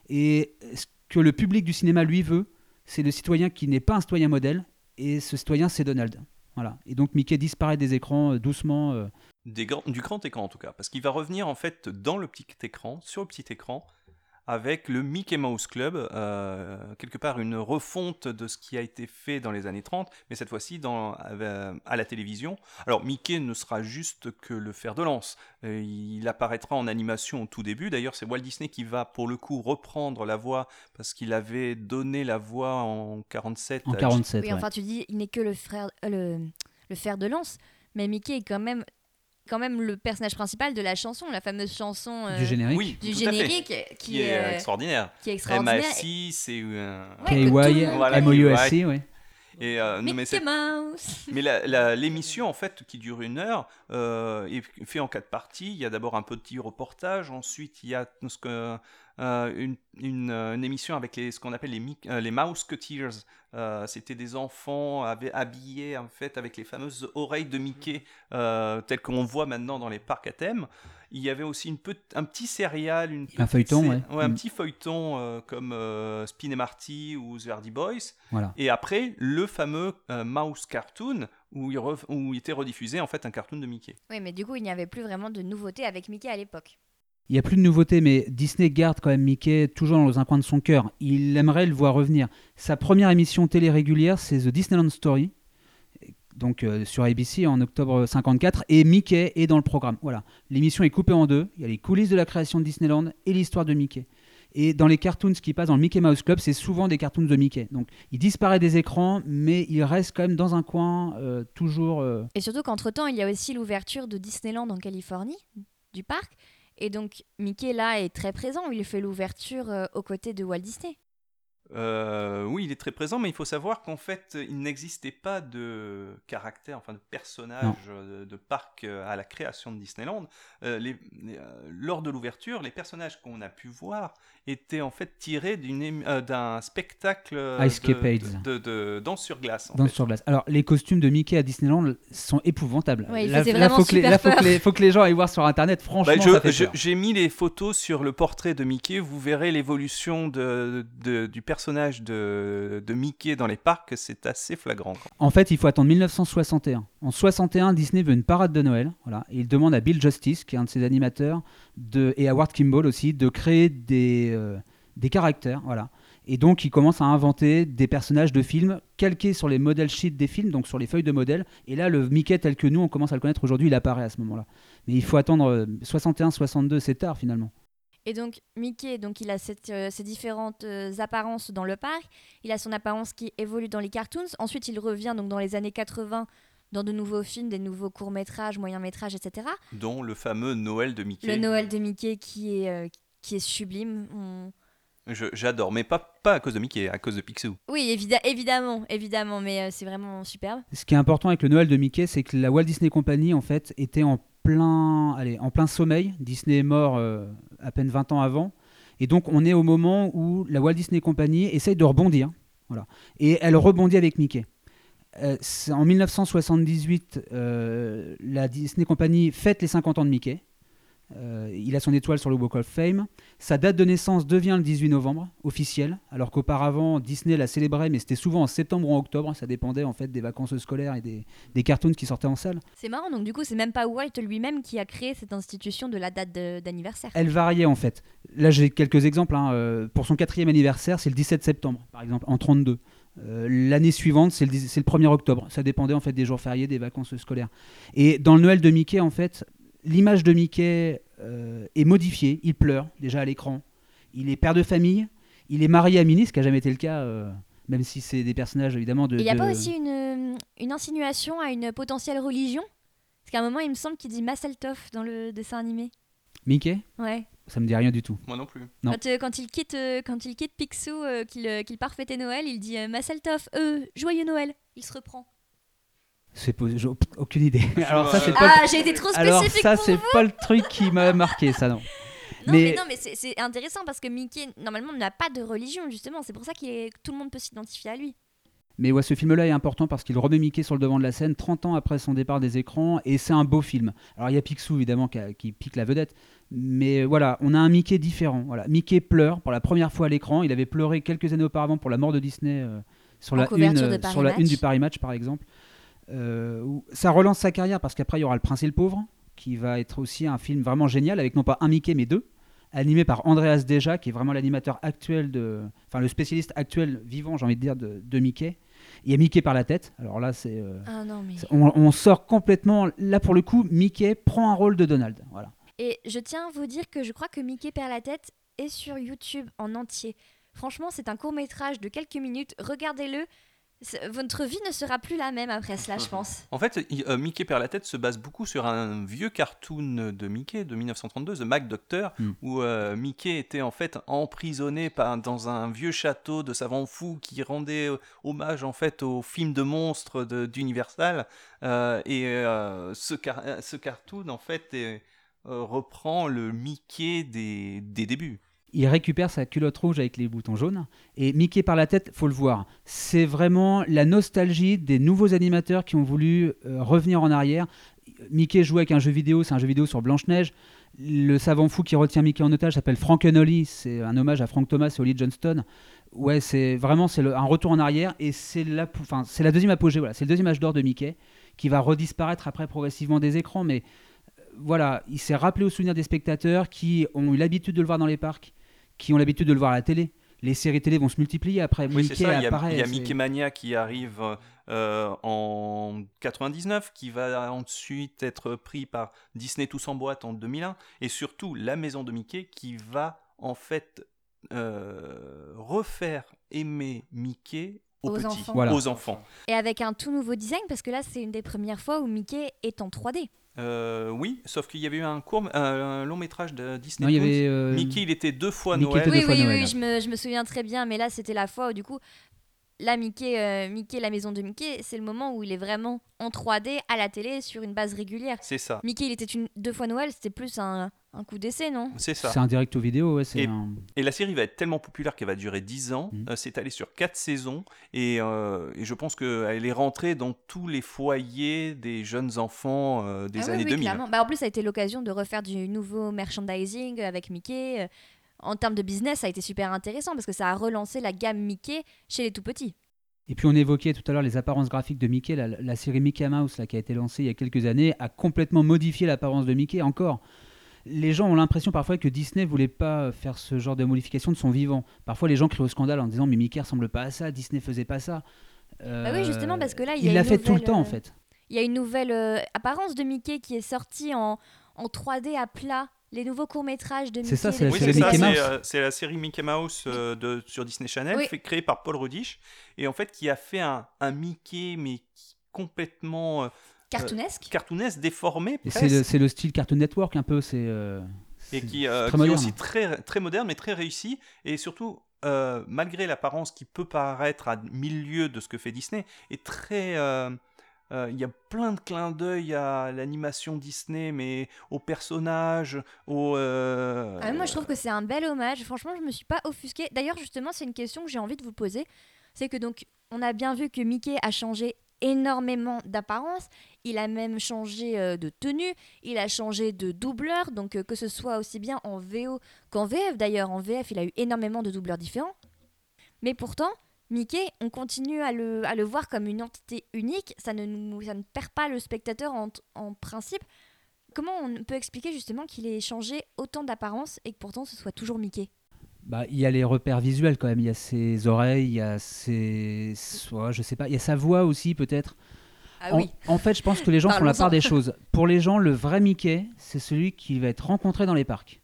Et ce que le public du cinéma lui veut, c'est le citoyen qui n'est pas un citoyen modèle, et ce citoyen, c'est Donald. Voilà. Et donc Mickey disparaît des écrans euh, doucement. euh, du grand écran en tout cas, parce qu'il va revenir en fait dans le petit écran, sur le petit écran, avec le Mickey Mouse Club, euh, quelque part une refonte de ce qui a été fait dans les années 30, mais cette fois-ci dans, euh, à la télévision. Alors Mickey ne sera juste que le fer de lance, Euh, il apparaîtra en animation au tout début, d'ailleurs c'est Walt Disney qui va pour le coup reprendre la voix, parce qu'il avait donné la voix en 47 en à 47. Oui, ouais. enfin, tu dis, il n'est que le, frère, euh, le, le fer de lance, mais Mickey est quand même, quand même le personnage principal de la chanson, la fameuse chanson euh, Du générique. Oui, du générique qui, Qui est euh, euh, extraordinaire. qui est extraordinaire. MA6, c'est euh, Ouais, KY, Voilà, ouais. Et, euh, non, mais Mickey c'est- Mouse. mais la- la- l'émission, en fait, qui dure une heure, euh, est fait en quatre parties. Il y a d'abord un petit reportage, ensuite il y a ce que- euh, une, une, euh, une émission avec les, ce qu'on appelle les, Mic- euh, les Mouseketeers. Euh, C'était des enfants hab- habillés, en fait, avec les fameuses oreilles de Mickey, euh, telles qu'on voit maintenant dans les parcs à thème. Il y avait aussi une un petit serial, une Un feuilleton, ouais. un Mm. petit feuilleton euh, comme euh, Spin et Marty ou The Hardy Boys. Voilà. Et après, le fameux euh, Mouse Cartoon, où il, re- où il était rediffusé en fait un cartoon de Mickey. Oui, mais du coup, il n'y avait plus vraiment de nouveautés avec Mickey à l'époque. Il n'y a plus de nouveautés, mais Disney garde quand même Mickey toujours dans un coin de son cœur. Il aimerait le voir revenir. Sa première émission télé régulière, c'est The Disneyland Story, donc euh, sur ABC en octobre 54, et Mickey est dans le programme. Voilà. L'émission est coupée en deux. Il y a les coulisses de la création de Disneyland et l'histoire de Mickey. Et dans les cartoons qui passent dans le Mickey Mouse Club, c'est souvent des cartoons de Mickey. Donc il disparaît des écrans, mais il reste quand même dans un coin, euh, toujours. euh, Et surtout qu'entre-temps, il y a aussi l'ouverture de Disneyland en Californie, du parc. Et donc, Mickey, là, est très présent. Il fait l'ouverture euh, aux côtés de Walt Disney. Euh, oui, il est très présent, mais il faut savoir qu'en fait, il n'existait pas de caractère, enfin de personnage euh, de parc euh, à la création de Disneyland. Euh, les- les, euh, lors de l'ouverture, les personnages qu'on a pu voir étaient en fait tirés euh, d'un spectacle de, de, de danse sur glace. En Danse fait. sur glace. Alors, les costumes de Mickey à Disneyland sont épouvantables. Ouais, il là, là, faut que les, super là, faut que peur. les, faut que les gens aillent voir sur Internet. Franchement, Bah, peur. J'ai mis les photos sur le portrait de Mickey. Vous verrez l'évolution de, de- du personnage de, de Mickey dans les parcs. C'est assez flagrant. En fait, il faut attendre 1961. En 61, Disney veut une parade de Noël. Voilà, et il demande à Bill Justice, qui est un de ses animateurs, et à Ward Kimball aussi, de créer des, euh, des caractères. Voilà. Et donc, il commence à inventer des personnages de films calqués sur les modèles sheets des films, donc sur les feuilles de modèles. Et là, le Mickey tel que nous, on commence à le connaître aujourd'hui, il apparaît à ce moment-là. Mais il faut attendre 61-62, c'est tard finalement. Et donc, Mickey, donc, il a cette, euh, ces différentes euh, apparences dans le parc. Il a son apparence qui évolue dans les cartoons. Ensuite, il revient donc dans les années 80 dans de nouveaux films, des nouveaux courts-métrages, moyens-métrages, etc. Dont le fameux Noël de Mickey. Le Noël de Mickey qui est, euh, qui est sublime. On- Je- J'adore, mais pas, pas à cause de Mickey, à cause de Picsou. Oui, évi- évidemment, évidemment, mais euh, c'est vraiment superbe. Ce qui est important avec le Noël de Mickey, c'est que la Walt Disney Company en fait était en plein, allez, en plein sommeil. Disney est mort euh, à peine 20 ans avant, et donc on est au moment où la Walt Disney Company essaye de rebondir, voilà. Et elle rebondit avec Mickey. Euh, en 1978, euh, la Disney Company fête les 50 ans de Mickey. Euh, il a son étoile sur le Walk of Fame. Sa date de naissance devient le 18 novembre, officiel, alors qu'auparavant Disney la célébrait, mais c'était souvent en septembre ou en octobre. Ça dépendait en fait des vacances scolaires et des, des cartoons qui sortaient en salle. C'est marrant, donc du coup, c'est même pas Walt lui-même qui a créé cette institution de la date d'anniversaire. Elle variait en fait. Là, j'ai quelques exemples. hein. Euh, Pour son quatrième anniversaire, c'est le 17 septembre, par exemple, en 32. Euh, L'année suivante, c'est le, 10 c'est le 1er octobre. Ça dépendait en fait des jours fériés, des vacances scolaires. Et dans le Noël de Mickey, en fait, l'image de Mickey euh, est modifiée. Il pleure déjà à l'écran. Il est père de famille. Il est marié à Minnie, ce qui n'a jamais été le cas, euh, même si c'est des personnages évidemment de. Il n'y a de- pas aussi une, euh, une insinuation à une potentielle religion? Parce qu'à un moment, il me semble qu'il dit Masseltoff dans le dessin animé. Mickey? Ouais. Ça me dit rien du tout. Moi non plus. Non. Quand, euh, quand il quitte, euh, quand il quitte Picsou, euh, qu'il euh, part fêter Noël, il dit euh, Masseltoff, euh, joyeux Noël. Il se reprend. C'est aucune idée. Alors ça, c'est pas. Ah, j'ai été trop Alors spécifique ça, c'est pas le truc qui m'a marqué, ça non. Non, mais- mais, non, mais c'est- intéressant parce que Mickey, normalement, n'a pas de religion, justement. C'est pour ça que tout le monde peut s'identifier à lui. Mais ouais, ce film-là est important parce qu'il remet Mickey sur le devant de la scène 30 ans après son départ des écrans et c'est un beau film. Alors il y a Picsou évidemment qui, a- qui pique la vedette, mais voilà, on a un Mickey différent. Voilà, Mickey pleure pour la première fois à l'écran. Il avait pleuré quelques années auparavant pour la mort de Disney euh, sur, En la une, couverture de euh, Paris sur la Match. une du Paris Match par exemple. Euh, où ça relance sa carrière parce qu'après il y aura Le Prince et le Pauvre qui va être aussi un film vraiment génial avec non pas un Mickey mais deux animé par Andreas Deja, qui est vraiment l'animateur actuel de, enfin le spécialiste actuel vivant, j'ai envie de dire, de, de Mickey. Il y a Mickey par la tête. Alors là, c'est, euh, Ah mais. on, on sort complètement. Là pour le coup, Mickey prend un rôle de Donald. Voilà. Et je tiens à vous dire que je crois que Mickey perd la tête est sur YouTube en entier. Franchement, c'est un court métrage de quelques minutes. Regardez-le. Votre vie ne sera plus la même après cela, je pense. En fait, euh, Mickey perd la tête se base beaucoup sur un vieux cartoon de Mickey de 1932, The Mac Doctor, Hmm. où euh, Mickey était en fait emprisonné par- dans un vieux château de savants fous qui rendait euh, hommage en fait au film de monstres de- d'Universal. Euh, et euh, ce, car- ce cartoon en fait est- euh, reprend le Mickey des, des débuts. Il récupère sa culotte rouge avec les boutons jaunes. Et Mickey par la tête, faut le voir. C'est vraiment la nostalgie des nouveaux animateurs qui ont voulu euh, revenir en arrière. Mickey joue avec un jeu vidéo, c'est un jeu vidéo sur Blanche-Neige. Le savant fou qui retient Mickey en otage s'appelle Frankenolly, c'est un hommage à Frank Thomas et Ollie Johnston. Ouais, c'est vraiment c'est un retour en arrière et c'est la, c'est la deuxième apogée, voilà, c'est le deuxième âge d'or de Mickey qui va redisparaître après progressivement des écrans, mais euh, voilà, il s'est rappelé au souvenir des spectateurs qui ont eu l'habitude de le voir dans les parcs, qui ont l'habitude de le voir à la télé. Les séries télé vont se multiplier après. Oui, Mickey ça. Il y a, apparaît. il y a c'est- Mickey Mania qui arrive euh, en 99, qui va ensuite être pris par Disney Tous en boîte en 2001, et surtout la maison de Mickey qui va en fait euh, refaire aimer Mickey aux, Aux petits, enfants. Voilà. aux enfants. Et avec un tout nouveau design, parce que là, c'est une des premières fois où Mickey est en 3D. Euh, oui, sauf qu'il y avait eu un court, un long métrage de Disney. Non, il y Toons. avait. euh, Mickey, il était deux fois Mickey Noël. deux Oui, fois oui, Noël. oui, je me, je me souviens très bien, mais là, c'était la fois où, du coup, là, Mickey, euh, Mickey, la maison de Mickey, c'est le moment où il est vraiment en 3D à la télé sur une base régulière. C'est ça. Mickey, il était une, deux fois Noël, c'était plus un, un coup d'essai, non? C'est ça. C'est un direct au vidéo, ouais. C'est Et- un- Et la série va être tellement populaire qu'elle va durer 10 ans. Mhm. Euh, c'est allé sur 4 saisons. Et, euh, et je pense qu'elle est rentrée dans tous les foyers des jeunes enfants euh, des Ah années oui, 2000. clairement. Bah, en plus, ça a été l'occasion de refaire du nouveau merchandising avec Mickey. Euh, En termes de business, ça a été super intéressant parce que ça a relancé la gamme Mickey chez les tout petits. Et puis on évoquait tout à l'heure les apparences graphiques de Mickey. La, la série Mickey Mouse là, qui a été lancée il y a quelques années a complètement modifié l'apparence de Mickey encore. Les gens ont l'impression parfois que Disney voulait pas faire ce genre de modification de son vivant. Parfois les gens crient au scandale en disant mais Mickey ressemble pas à ça, Disney faisait pas ça. Bah oui, justement, parce que là, il y a l'a une fait tout le temps en euh, fait. Il y a une nouvelle euh, apparence de Mickey qui est sortie en, en 3D à plat. Les nouveaux courts-métrages de Mickey. C'est ça, c'est la Oui, euh, c'est la série Mickey Mouse euh, de, sur Disney Channel, Oui. fait, créée par Paul Rudish, et en fait qui a fait un, un Mickey, mais qui- complètement euh, Cartoonesque. cartoonesque, déformé, c'est le, style Cartoon Network un peu. C'est euh, et qui, euh, très qui est moderne. aussi très, très moderne, mais très réussi, et surtout, euh, malgré l'apparence qui peut paraître à mille lieues de ce que fait Disney, est très... euh, il y a plein de clins d'œil à l'animation Disney, mais aux personnages, aux... euh, Ah, moi, je trouve que c'est un bel hommage. Franchement, je me suis pas offusquée. D'ailleurs, justement, c'est une question que j'ai envie de vous poser. C'est que donc, on a bien vu que Mickey a changé énormément d'apparence. Il a même changé euh, de tenue. Il a changé de doubleur. Donc, que ce soit aussi bien en VO qu'en VF. D'ailleurs, en VF, il a eu énormément de doubleurs différents. Mais pourtant, Mickey, on continue à le, à le voir comme une entité unique. Ça ne, nous, ça ne perd pas le spectateur en, en principe. Comment on peut expliquer justement qu'il ait changé autant d'apparence et que pourtant ce soit toujours Mickey? Bah, il y a les repères visuels quand même. Il y a ses oreilles, il y a ses, ouais, je sais pas, il y a sa voix aussi peut-être. Ah en, en fait, je pense que les gens font la part des choses. Pour les gens, le vrai Mickey, c'est celui qui va être rencontré dans les parcs.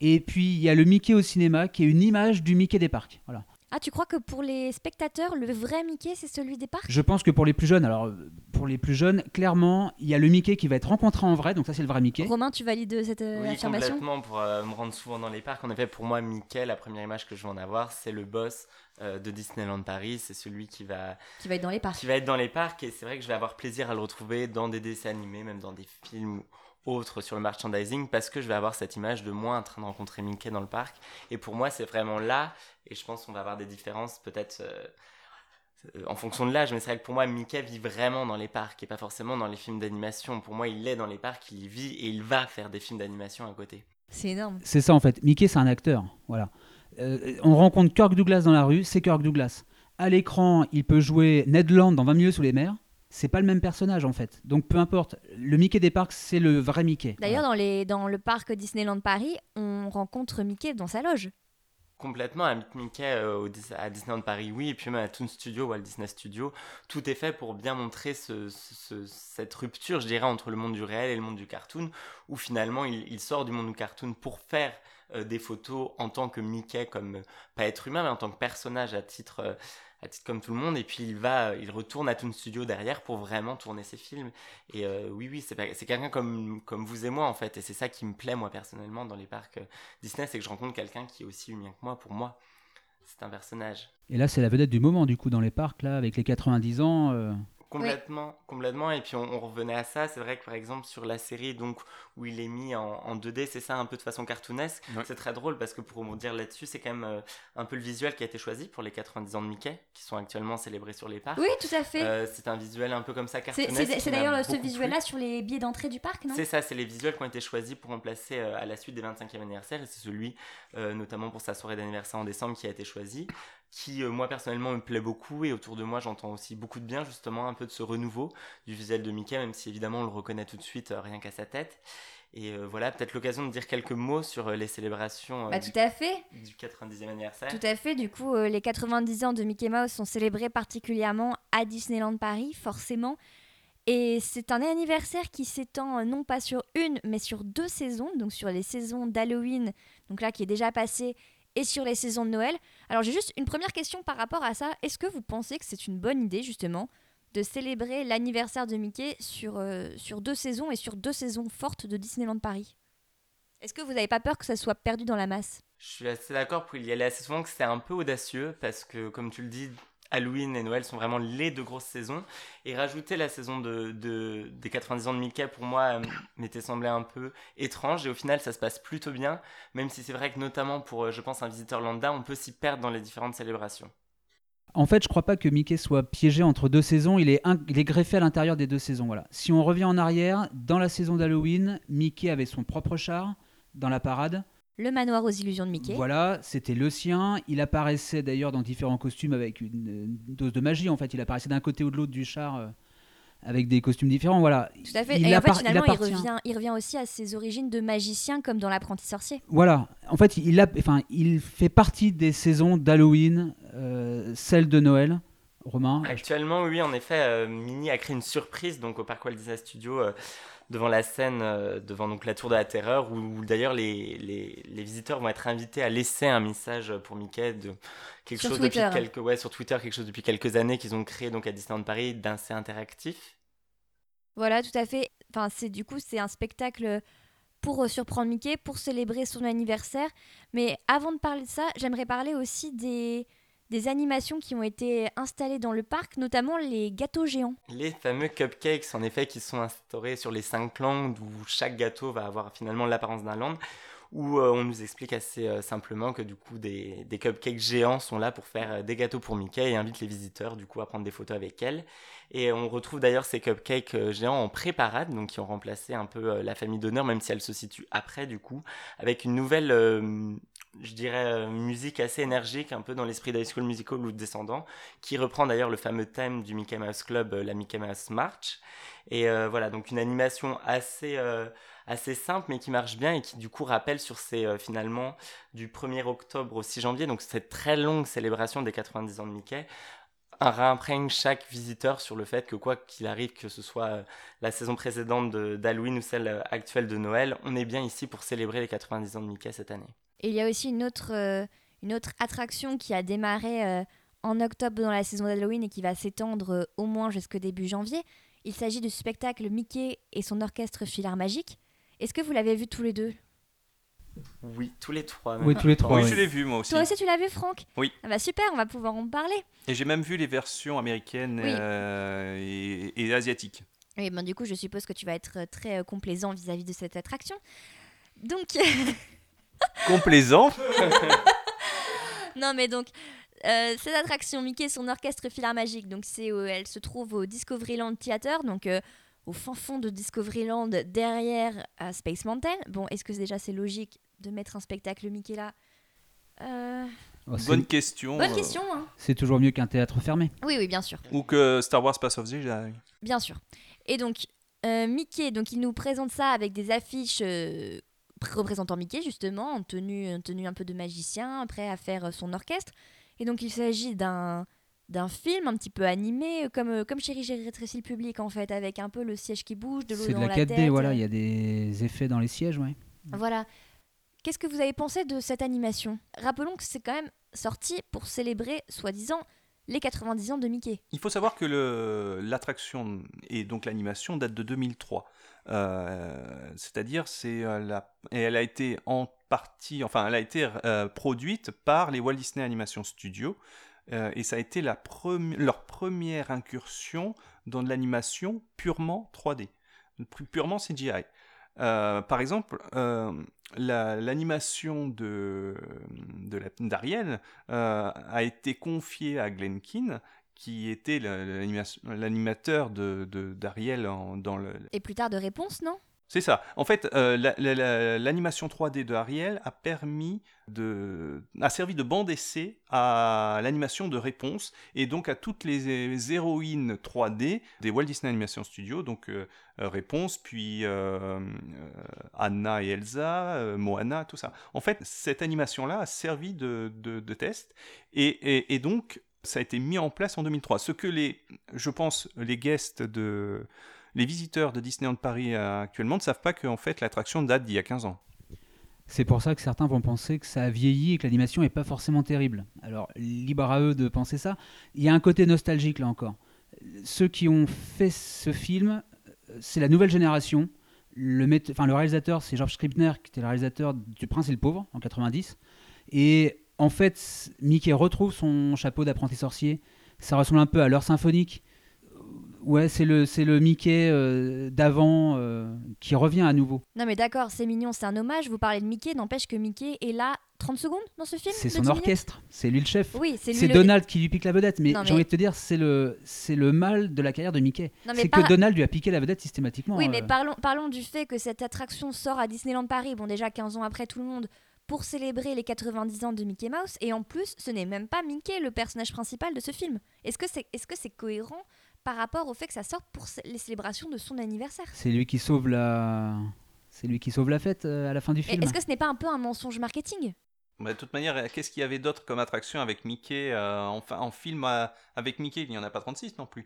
Et puis il y a le Mickey au cinéma, qui est une image du Mickey des parcs. Voilà. Ah, tu crois que pour les spectateurs, le vrai Mickey, c'est celui des parcs? Je pense que pour les plus jeunes, alors pour les plus jeunes, clairement, il y a le Mickey qui va être rencontré en vrai, donc ça c'est le vrai Mickey. Romain, tu valides cette euh, Oui, affirmation? complètement, pour euh, me rendre souvent dans les parcs. En effet, pour moi, Mickey, la première image que je vais en avoir, c'est le boss euh, de Disneyland Paris. C'est celui qui va, Qui va être dans les parcs. qui va être dans les parcs. Et c'est vrai que je vais avoir plaisir à le retrouver dans des dessins animés, même dans des films ou autres sur le merchandising, parce que je vais avoir cette image de moi en train de rencontrer Mickey dans le parc. Et pour moi, c'est vraiment là. Et je pense qu'on va avoir des différences peut-être... euh, euh, en fonction de l'âge, mais c'est vrai que pour moi, Mickey vit vraiment dans les parcs et pas forcément dans les films d'animation. Pour moi, il est dans les parcs, il y vit et il va faire des films d'animation à côté. C'est énorme. C'est ça en fait. Mickey, c'est un acteur. Voilà. Euh, on rencontre Kirk Douglas dans la rue, c'est Kirk Douglas. À l'écran, il peut jouer Ned Land dans 20 milieux sous les mers. C'est pas le même personnage en fait. Donc peu importe. Le Mickey des parcs, c'est le vrai Mickey. D'ailleurs, Voilà. dans, les, dans le parc Disneyland Paris, on rencontre Mickey dans sa loge. Complètement, à Mickey euh, à Disneyland Paris, oui, et puis même à Toon Studio, Walt Disney Studio, tout est fait pour bien montrer ce- ce- ce- cette rupture, je dirais, entre le monde du réel et le monde du cartoon, où finalement il, il sort du monde du cartoon pour faire euh, des photos en tant que Mickey, comme euh, pas être humain, mais en tant que personnage à titre, euh, à titre comme tout le monde, et puis il va, il retourne à Toon Studio derrière pour vraiment tourner ses films. Et euh, oui, oui, c'est quelqu'un comme, comme vous et moi en fait, et c'est ça qui me plaît moi personnellement dans les parcs euh, Disney, c'est que je rencontre quelqu'un qui est aussi humain que moi. Pour moi, c'est un personnage. Et là, c'est la vedette du moment du coup dans les parcs là, avec les 90 ans. euh, Complètement, complètement. Et puis on, on revenait à ça. C'est vrai que par exemple sur la série donc où il est mis en, en 2D, c'est ça un peu de façon cartoonesque. Ouais. C'est très drôle parce que pour vous dire là-dessus, c'est quand même euh, un peu le visuel qui a été choisi pour les 90 ans de Mickey, qui sont actuellement célébrés sur les parcs. Oui, tout à fait. Euh, c'est un visuel un peu comme ça c'est cartoonesque. c'est- d'ailleurs ce visuel-là sur les billets d'entrée du parc, non? C'est ça, c'est les visuels qui ont été choisis pour remplacer euh, à la suite des 25e anniversaires, et c'est celui, euh, notamment pour sa soirée d'anniversaire en décembre, qui a été choisi, qui, euh, moi, personnellement, me plaît beaucoup, et autour de moi, j'entends aussi beaucoup de bien, justement, un peu de ce renouveau du visuel de Mickey, même si, évidemment, on le reconnaît tout de suite, euh, rien qu'à sa tête. Et euh, voilà, peut-être l'occasion de dire quelques mots sur euh, les célébrations euh, Bah, du, tout à fait. du 90e anniversaire. Tout à fait. Du coup, euh, les 90 ans de Mickey Mouse sont célébrés particulièrement à Disneyland Paris, forcément. Et c'est un anniversaire qui s'étend non pas sur une, mais sur deux saisons, donc sur les saisons d'Halloween, donc là qui est déjà passé, et sur les saisons de Noël. Alors j'ai juste une première question par rapport à ça. Est-ce que vous pensez que c'est une bonne idée justement de célébrer l'anniversaire de Mickey sur, euh, sur deux saisons et sur deux saisons fortes de Disneyland Paris Est-ce que vous n'avez pas peur que ça soit perdu dans la masse? Je suis assez d'accord pour y aller assez souvent que c'est un peu audacieux parce que, comme tu le dis, Halloween et Noël sont vraiment les deux grosses saisons. Et rajouter la saison de, de- des 90 ans de Mickey, pour moi, euh, m'était semblé un peu étrange. Et au final, ça se passe plutôt bien, même si c'est vrai que, notamment pour, euh, je pense, un visiteur lambda, on peut s'y perdre dans les différentes célébrations. En fait, je crois pas que Mickey soit piégé entre deux saisons. Il est, in- il est greffé à l'intérieur des deux saisons. Voilà. Si on revient en arrière, dans la saison d'Halloween, Mickey avait son propre char dans la parade. Le manoir aux illusions de Mickey. Voilà, c'était le sien. Il apparaissait d'ailleurs dans différents costumes avec une, une dose de magie. En fait, il apparaissait d'un côté ou de l'autre du char euh, avec des costumes différents. Voilà. Tout à fait. Il et en fait, il finalement, il, appartient. revient, il revient aussi à ses origines de magicien, comme dans l'apprenti sorcier. Voilà. En fait, il, a, enfin, il fait partie des saisons d'Halloween, euh, celle de Noël. Romain, Actuellement, oui, en effet, euh, Minnie a créé une surprise donc au parc Walt Disney Studio euh, devant la scène, euh, devant donc la Tour de la Terreur, où, où d'ailleurs les, les, les visiteurs vont être invités à laisser un message pour Mickey de quelque Sur chose Twitter. depuis quelques ouais sur Twitter quelque chose depuis quelques années qu'ils ont créé donc à Disneyland Paris d'assez interactif. Voilà, tout à fait. Enfin, c'est du coup, c'est un spectacle pour euh, surprendre Mickey, pour célébrer son anniversaire. Mais avant de parler de ça, j'aimerais parler aussi des, des animations qui ont été installées dans le parc, notamment les gâteaux géants. Les fameux cupcakes, en effet, qui sont instaurés sur les cinq landes, où chaque gâteau va avoir finalement l'apparence d'un land, où euh, on nous explique assez euh, simplement que du coup des, des cupcakes géants sont là pour faire des gâteaux pour Mickey et invitent les visiteurs du coup à prendre des photos avec elle. Et on retrouve d'ailleurs ces cupcakes euh, géants en pré-parade, donc qui ont remplacé un peu euh, la famille d'honneur, même si elle se situe après du coup, avec une nouvelle, euh, je dirais, musique assez énergique, un peu dans l'esprit d'High School Musical ou Descendant, qui reprend d'ailleurs le fameux thème du Mickey Mouse Club, la Mickey Mouse March. Et voilà, donc une animation assez, assez simple, mais qui marche bien et qui du coup rappelle sur ces, finalement, du 1er octobre au 6 janvier, donc cette très longue célébration des 90 ans de Mickey, réimprègne chaque visiteur sur le fait que quoi qu'il arrive, que ce soit euh, la saison précédente de- d'Halloween ou celle euh, actuelle de Noël, on est bien ici pour célébrer les 90 ans de Mickey cette année. Et il y a aussi une autre, euh, attraction qui a démarré en octobre dans la saison d'Halloween et qui va s'étendre au moins jusqu'au début janvier. Il s'agit du spectacle Mickey et son orchestre Filar Magique. Est-ce que vous l'avez vu tous les deux? Oui, tous les trois. Oui, tous les trois. oui, oui. je l'ai vu moi aussi. Toi aussi, tu l'as vu, Franck? Oui. Ah bah super, on va pouvoir en parler. Et j'ai même vu les versions américaines Oui. euh, et, et asiatiques. Oui, ben, du coup, je suppose que tu vas être très euh, complaisant vis-à-vis de cette attraction. Donc, Complaisant? non, mais donc, euh, cette attraction Mickey et son orchestre Philharmagique, donc c'est, euh, elle se trouve au Discoveryland Theater, donc euh, au fin fond de Discoveryland, derrière euh, Space Mountain. Bon, est-ce que déjà c'est logique de mettre un spectacle Mickey là Euh, Oh, c'est- Bonne question. Bonne euh, question, hein. C'est toujours mieux qu'un théâtre fermé. Oui, oui, bien sûr. Ou que Star Wars Pass of the Jedi. Bien sûr. Et donc, euh, Mickey, donc il nous présente ça avec des affiches euh, représentant Mickey, justement, en tenue, en tenue un peu de magicien, prêt à faire euh, son orchestre. Et donc, il s'agit d'un d'un film un petit peu animé, comme, comme Chérie, j'ai rétréci le public, en fait, avec un peu le siège qui bouge, de l'eau C'est de dans la la 4D, tête. voilà, euh, il y a des effets dans les sièges, ouais. Voilà. Qu'est-ce que vous avez pensé de cette animation? Rappelons que c'est quand même sorti pour célébrer, soi-disant, les 90 ans de Mickey. Il faut savoir que l'attraction et donc l'animation date de 2003. Euh, C'est-à-dire, c'est euh, la et elle a été en partie, enfin, elle a été euh, produite par les Walt Disney Animation Studios et ça a été leur première incursion dans de l'animation purement 3D, pu- purement CGI. Euh, par exemple, euh, la- l'animation de, d'Ariel euh, a été confiée à Glenn Keane, qui était l'animateur de, d'Ariel dans le. Et plus tard de réponse, non? C'est ça. En fait, euh, la- la- la- l'animation 3D de Ariel a servi de bande d'essai à l'animation de réponse et donc à toutes les héroïnes 3D des Walt Disney Animation Studios, donc euh, euh, réponse, puis Anna et Elsa, Moana, tout ça. En fait, cette animation-là a servi de, test et, et- et donc ça a été mis en place en 2003. Ce que les, je pense, les guests de, les visiteurs de Disneyland Paris euh, actuellement ne savent pas qu'en fait l'attraction date d'il y a 15 ans. C'est pour ça que certains vont penser que ça a vieilli et que l'animation est pas forcément terrible. Alors, libre à eux de penser ça. Il y a un côté nostalgique là encore. Ceux qui ont fait ce film, euh, c'est la nouvelle génération. Le, enfin, le réalisateur, c'est George Scribner, qui était le réalisateur du Prince et le Pauvre en 90. Et en fait, Mickey retrouve son chapeau d'apprenti sorcier. Ça ressemble un peu à l'heure symphonique. Ouais, c'est le, c'est le Mickey euh, d'avant euh, qui revient à nouveau. Non mais d'accord, c'est mignon, c'est un hommage, vous parlez de Mickey, n'empêche que Mickey est là 30 secondes dans ce film C'est son 10 minutes orchestre, c'est lui le chef. Oui, c'est lui C'est le... Donald qui lui pique la vedette, mais Non, j'ai mais- envie de te dire, c'est le, c'est le mal de la carrière de Mickey. Mais C'est par- que Donald lui a piqué la vedette systématiquement. Oui, euh. mais parlons, parlons du fait que cette attraction sort à Disneyland Paris, bon déjà 15 ans après tout le monde, pour célébrer les 90 ans de Mickey Mouse, et en plus, ce n'est même pas Mickey le personnage principal de ce film. Est-ce que c'est est -ce c'est cohérent par rapport au fait que ça sorte pour les célébrations de son anniversaire C'est lui qui sauve la, c'est lui qui sauve la fête euh, à la fin du film. Est-ce que ce n'est pas un peu un mensonge marketing? Bah, de toute manière, qu'est-ce qu'il y avait d'autre comme attraction avec Mickey euh, Enfin, en film euh, avec Mickey, il n'y en a pas 36 non plus.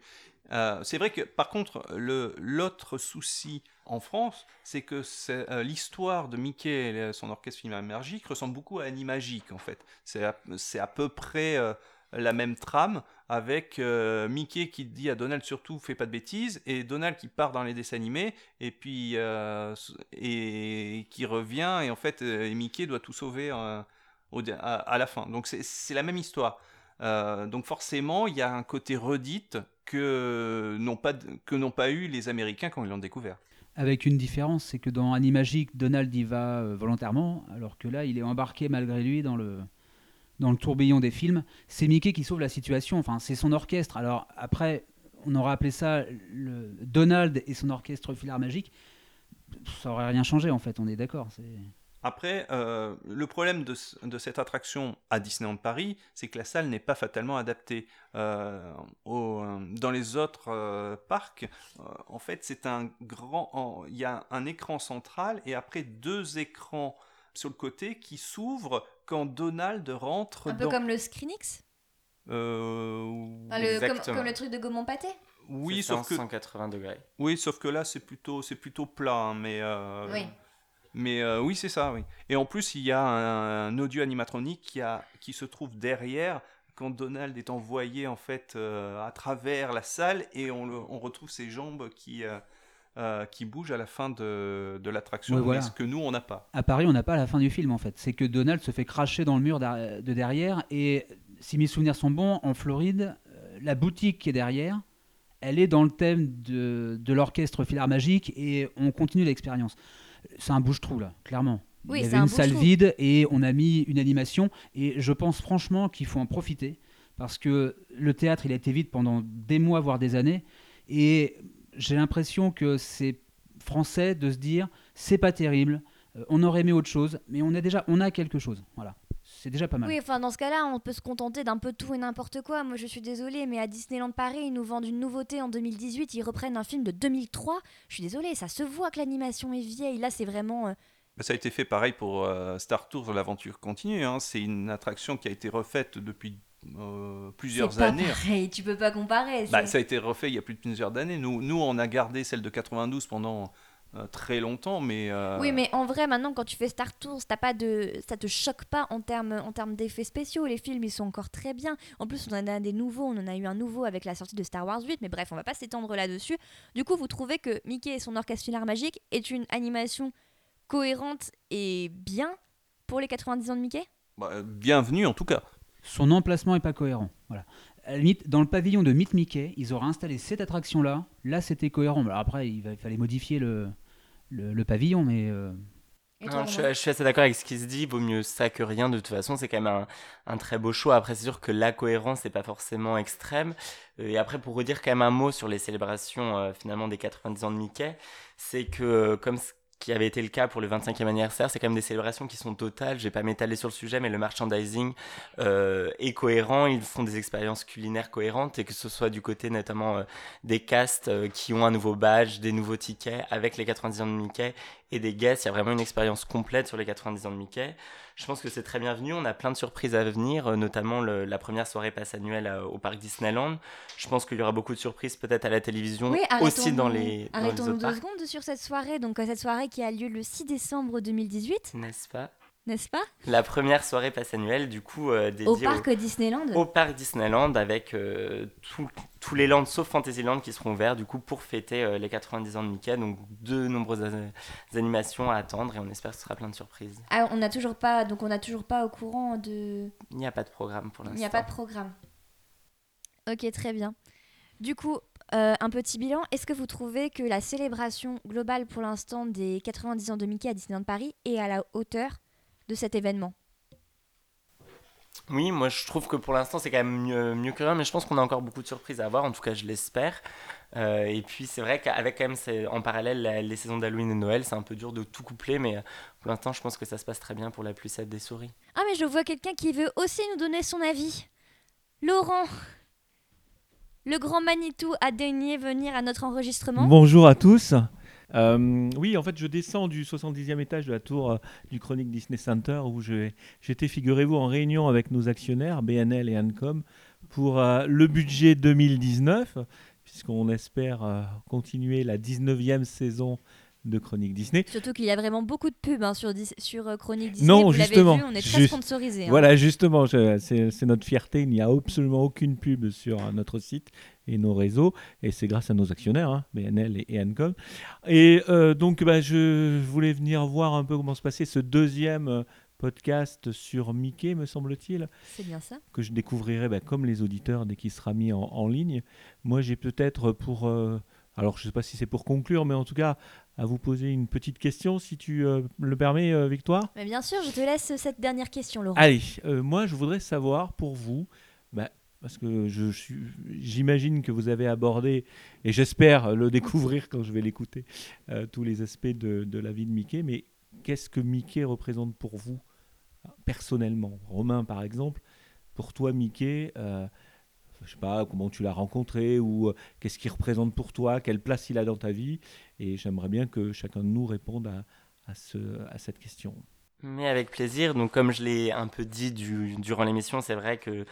Euh, c'est vrai que, par contre, le- l'autre souci en France, c'est que c'est, euh, l'histoire de Mickey et son orchestre philharmonique ressemble beaucoup à Animagique, en fait. C'est à, c'est à peu près euh, la même trame, avec euh, Mickey qui dit à Donald surtout fais pas de bêtises, et Donald qui part dans les dessins animés, et puis euh, et qui revient, et en fait, euh, Mickey doit tout sauver à, la fin. Donc c'est- la même histoire. Donc forcément, il y a un côté redite que n'ont pas, que n'ont pas eu les Américains quand ils l'ont découvert. Avec une différence, c'est que dans Animagique, Donald y va volontairement, alors que là, il est embarqué malgré lui dans le, dans le tourbillon des films. C'est Mickey qui sauve la situation, enfin, c'est son orchestre. Alors après, on aurait appelé ça Donald et son orchestre philharmagique. Ça aurait rien changé en fait, on est d'accord. Après, euh, le problème de, ce- de cette attraction à Disneyland Paris, c'est que la salle n'est pas fatalement adaptée. Euh, au- dans les autres euh, parcs, euh, en fait, c'est un grand. Il y a un écran central et après deux écrans sur le côté qui s'ouvrent quand Donald rentre Un peu dans. comme le Screenix Euh, le- comme, le truc de Gaumont Pâté oui, sauf que 180 degrés. oui, sauf que là, c'est plutôt, c'est plutôt plat, hein, mais. euh, Oui. Mais euh, oui, c'est ça, oui. Et en plus, il y a un, un audio animatronique qui, a, qui se trouve derrière quand Donald est envoyé en fait euh, à travers la salle et on, le- on retrouve ses jambes qui, euh, euh, qui bougent à la fin de, de l'attraction, Ouais, mais voilà. ce que nous, on n'a pas. À Paris, on n'a pas la fin du film en fait. C'est que Donald se fait cracher dans le mur de derrière et si mes souvenirs sont bons, en Floride, euh, la boutique qui est derrière, elle est dans le thème de, de l'orchestre philharmagique et on continue l'expérience. C'est un bouche-trou là, clairement. Oui, Il y c'est avait un une salle vide et on a mis une animation et je pense franchement qu'il faut en profiter parce que le théâtre, il a été vide pendant des mois, voire des années, et j'ai l'impression que c'est français de se dire c'est pas terrible, euh, on aurait aimé autre chose, mais on a déjà on a quelque chose. Voilà. C'est déjà pas mal. Oui, enfin dans ce cas-là, on peut se contenter d'un peu tout et n'importe quoi. Moi, je suis désolée, mais à Disneyland Paris, ils nous vendent une nouveauté en 2018. Ils reprennent un film de 2003. Je suis désolée, ça se voit que l'animation est vieille. Là, c'est vraiment. euh, Bah, Ça a été fait pareil pour euh, Star Tours, l'aventure continue. hein. C'est une attraction qui a été refaite depuis euh, plusieurs pas années. pareil, tu peux pas comparer. Bah, ça a été refait il y a plus de plusieurs années. Nous, nous, on a gardé celle de 92 pendant euh, très longtemps, mais... euh, Oui, mais en vrai, maintenant, quand tu fais Star Tours, t'as pas de... ça te choque pas en termes en termes d'effets spéciaux. Les films, ils sont encore très bien. En plus, on en a des nouveaux. On en a eu un nouveau avec la sortie de Star Wars 8. Mais bref, on va pas s'étendre là-dessus. Du coup, vous trouvez que Mickey et son orchestre filaire magique est une animation cohérente et bien pour les 90 ans de Mickey? Bah, bienvenue en tout cas. Son emplacement est pas cohérent. Voilà. À la limite, dans le pavillon de Meet Mickey, ils auraient installé cette attraction-là. Là, c'était cohérent. Alors après, il, va- il fallait modifier le, le, le pavillon, mais euh, Non, je, suis assez d'accord avec ce qui se dit. Vaut mieux ça que rien. De toute façon, c'est quand même un, un très beau choix. Après, c'est sûr que la cohérence n'est pas forcément extrême. Euh, Et après, pour redire quand même un mot sur les célébrations euh, finalement des 90 ans de Mickey, c'est que comme ce qui avait été le cas pour le 25e anniversaire, c'est quand même des célébrations qui sont totales. Je vais pas m'étaler sur le sujet, mais le merchandising euh, est cohérent. Ils font des expériences culinaires cohérentes et que ce soit du côté notamment euh, des castes euh, qui ont un nouveau badge, des nouveaux tickets avec les 90 ans de Mickey et des guests. Il y a vraiment une expérience complète sur les 90 ans de Mickey. Je pense que c'est très bienvenu. On a plein de surprises à venir, euh, notamment le- la première soirée passe annuelle euh, au parc Disneyland. Je pense qu'il y aura beaucoup de surprises peut-être à la télévision, Oui, aussi dans les, dans les Arrêtons-nous autres deux parcs. secondes sur cette soirée. Donc, euh, cette soirée qui a lieu le 6 décembre 2018, N'est-ce pas? N'est-ce pas? La première soirée passe annuelle, du coup, euh, dédiée Au parc Disneyland? au parc Disneyland avec euh, tous les lands sauf Fantasyland qui seront ouverts du coup pour fêter euh, les 90 ans de Mickey. Donc de nombreuses animations à attendre et on espère que ce sera plein de surprises. Ah, on n'a toujours pas, donc on n'a toujours pas au courant de. Il n'y a pas de programme pour Il l'instant. n'y a pas de programme. Ok, très bien. Du coup, euh, un petit bilan. Est-ce que vous trouvez que la célébration globale pour l'instant des 90 ans de Mickey à Disneyland Paris est à la hauteur? De cet événement Oui, moi je trouve que pour l'instant c'est quand même mieux, mieux que rien, mais je pense qu'on a encore beaucoup de surprises à avoir, en tout cas je l'espère. Euh, et puis c'est vrai qu'avec quand même c'est- en parallèle la- les saisons d'Halloween et Noël, c'est un peu dur de tout coupler, mais euh, pour l'instant je pense que ça se passe très bien pour la plucette des souris. Ah, mais je vois quelqu'un qui veut aussi nous donner son avis. Laurent, le grand Manitou a daigné venir à notre enregistrement. Bonjour à tous. Euh, oui, en fait, je descends du 70e étage de la tour euh, du Chronique Disney Center où j'étais, figurez-vous, en réunion avec nos actionnaires, BNL et Ancom, pour euh, le budget 2019, puisqu'on espère continuer la 19e saison de Chronique Disney. Surtout qu'il y a vraiment beaucoup de pubs hein, sur, euh, Chronique Disney. Non, Vous justement. vu, on est très sponsorisé. hein. Voilà, justement, c'est notre fierté. Il n'y a absolument aucune pub sur euh, notre site et nos réseaux. Et c'est grâce à nos actionnaires, hein, BNL et, Ancom. Et euh, donc, bah, je voulais venir voir un peu comment se passait ce deuxième podcast sur Mickey, me semble-t-il, C'est bien ça. que je découvrirai bah, comme les auditeurs dès qu'il sera mis en, en ligne. Moi, j'ai peut-être pour... euh, alors, je ne sais pas si c'est pour conclure, mais en tout cas, à vous poser une petite question, si tu euh, le permets, euh, Victoire. Mais bien sûr, je te laisse cette dernière question, Laurent. Allez, euh, moi je voudrais savoir pour vous, bah, parce que je j'imagine que vous avez abordé, et j'espère le découvrir quand je vais l'écouter, tous les aspects de, de la vie de Mickey, mais qu'est-ce que Mickey représente pour vous, personnellement? Romain par exemple, pour toi Mickey, je sais pas comment tu l'as rencontré, ou euh, qu'est-ce qu'il représente pour toi, quelle place il a dans ta vie, et j'aimerais bien que chacun de nous réponde à, à ce, à cette question. Mais avec plaisir. Donc, comme je l'ai un peu dit du- durant l'émission, c'est vrai que,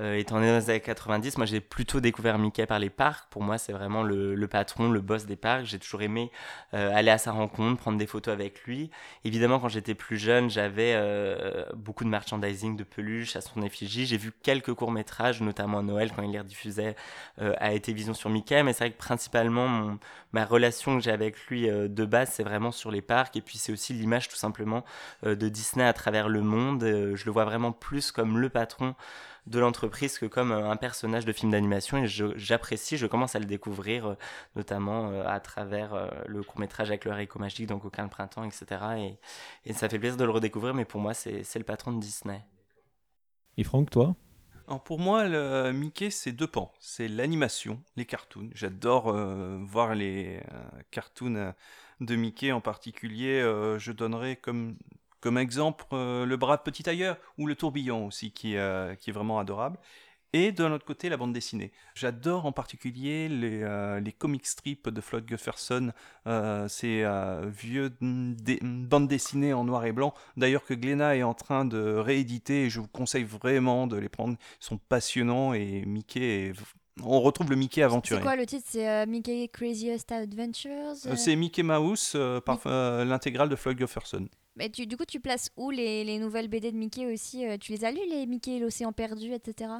euh, étant né dans les années 90, moi j'ai plutôt découvert Mickey par les parcs. Pour moi, c'est vraiment le, patron, le boss des parcs. J'ai toujours aimé euh, aller à sa rencontre, prendre des photos avec lui. Évidemment, quand j'étais plus jeune, j'avais euh, beaucoup de merchandising, de peluches à son effigie. J'ai vu quelques courts-métrages, notamment à Noël quand il les rediffusait à Télévision sur Mickey. Mais c'est vrai que principalement, ma relation que j'ai avec lui de base, c'est vraiment sur les parcs. Et puis, c'est aussi l'image tout simplement de Disney à travers le monde. Je le vois vraiment plus comme le patron de l'entreprise que comme euh, un personnage de film d'animation et j'apprécie, je commence à le découvrir euh, notamment euh, à travers le court-métrage avec le haricot magique donc aucun le printemps etc et, et ça fait plaisir de le redécouvrir mais pour moi c'est le patron de Disney. Et Franck, toi? Alors pour moi, le Mickey, c'est deux pans. C'est l'animation, les cartoons. J'adore euh, voir les euh, cartoons de Mickey en particulier. euh, je donnerai comme, comme exemple euh, le brave petit tailleur ou le tourbillon aussi, qui, euh, qui est vraiment adorable. Et de l'autre côté, la bande dessinée. J'adore en particulier les, euh, les comic strips de Floyd Jefferson, euh, ces euh, vieux bandes dessinées en noir et blanc. D'ailleurs, que Glénat est en train de rééditer, et je vous conseille vraiment de les prendre. Ils sont passionnants et Mickey est- On retrouve le Mickey C'est aventurier. quoi le titre? C'est euh, Mickey Craziest Adventures? Euh, C'est Mickey Mouse, euh, par l'intégrale de Floyd Jefferson. Mais tu, du coup, tu places où les, les nouvelles BD de Mickey aussi euh, Tu les as lues, les Mickey et l'océan perdu, etc.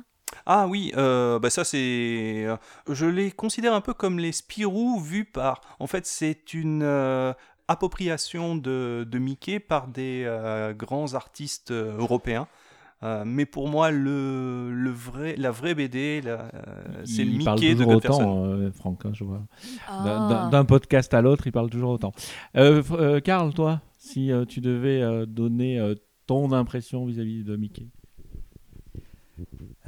Ah oui, euh, bah ça c'est, euh, je les considère un peu comme les Spirou vus par, en fait c'est une euh, appropriation de, de Mickey par des euh, grands artistes européens. Euh, mais pour moi, le, le vrai, la vraie BD, euh, c'est le il parle Mickey de toujours autant, euh, Franck, hein, je vois. Ah. D'un- podcast à l'autre, il parle toujours autant. Euh, euh, Karl, toi, si euh, tu devais euh, donner euh, ton impression vis-à-vis de Mickey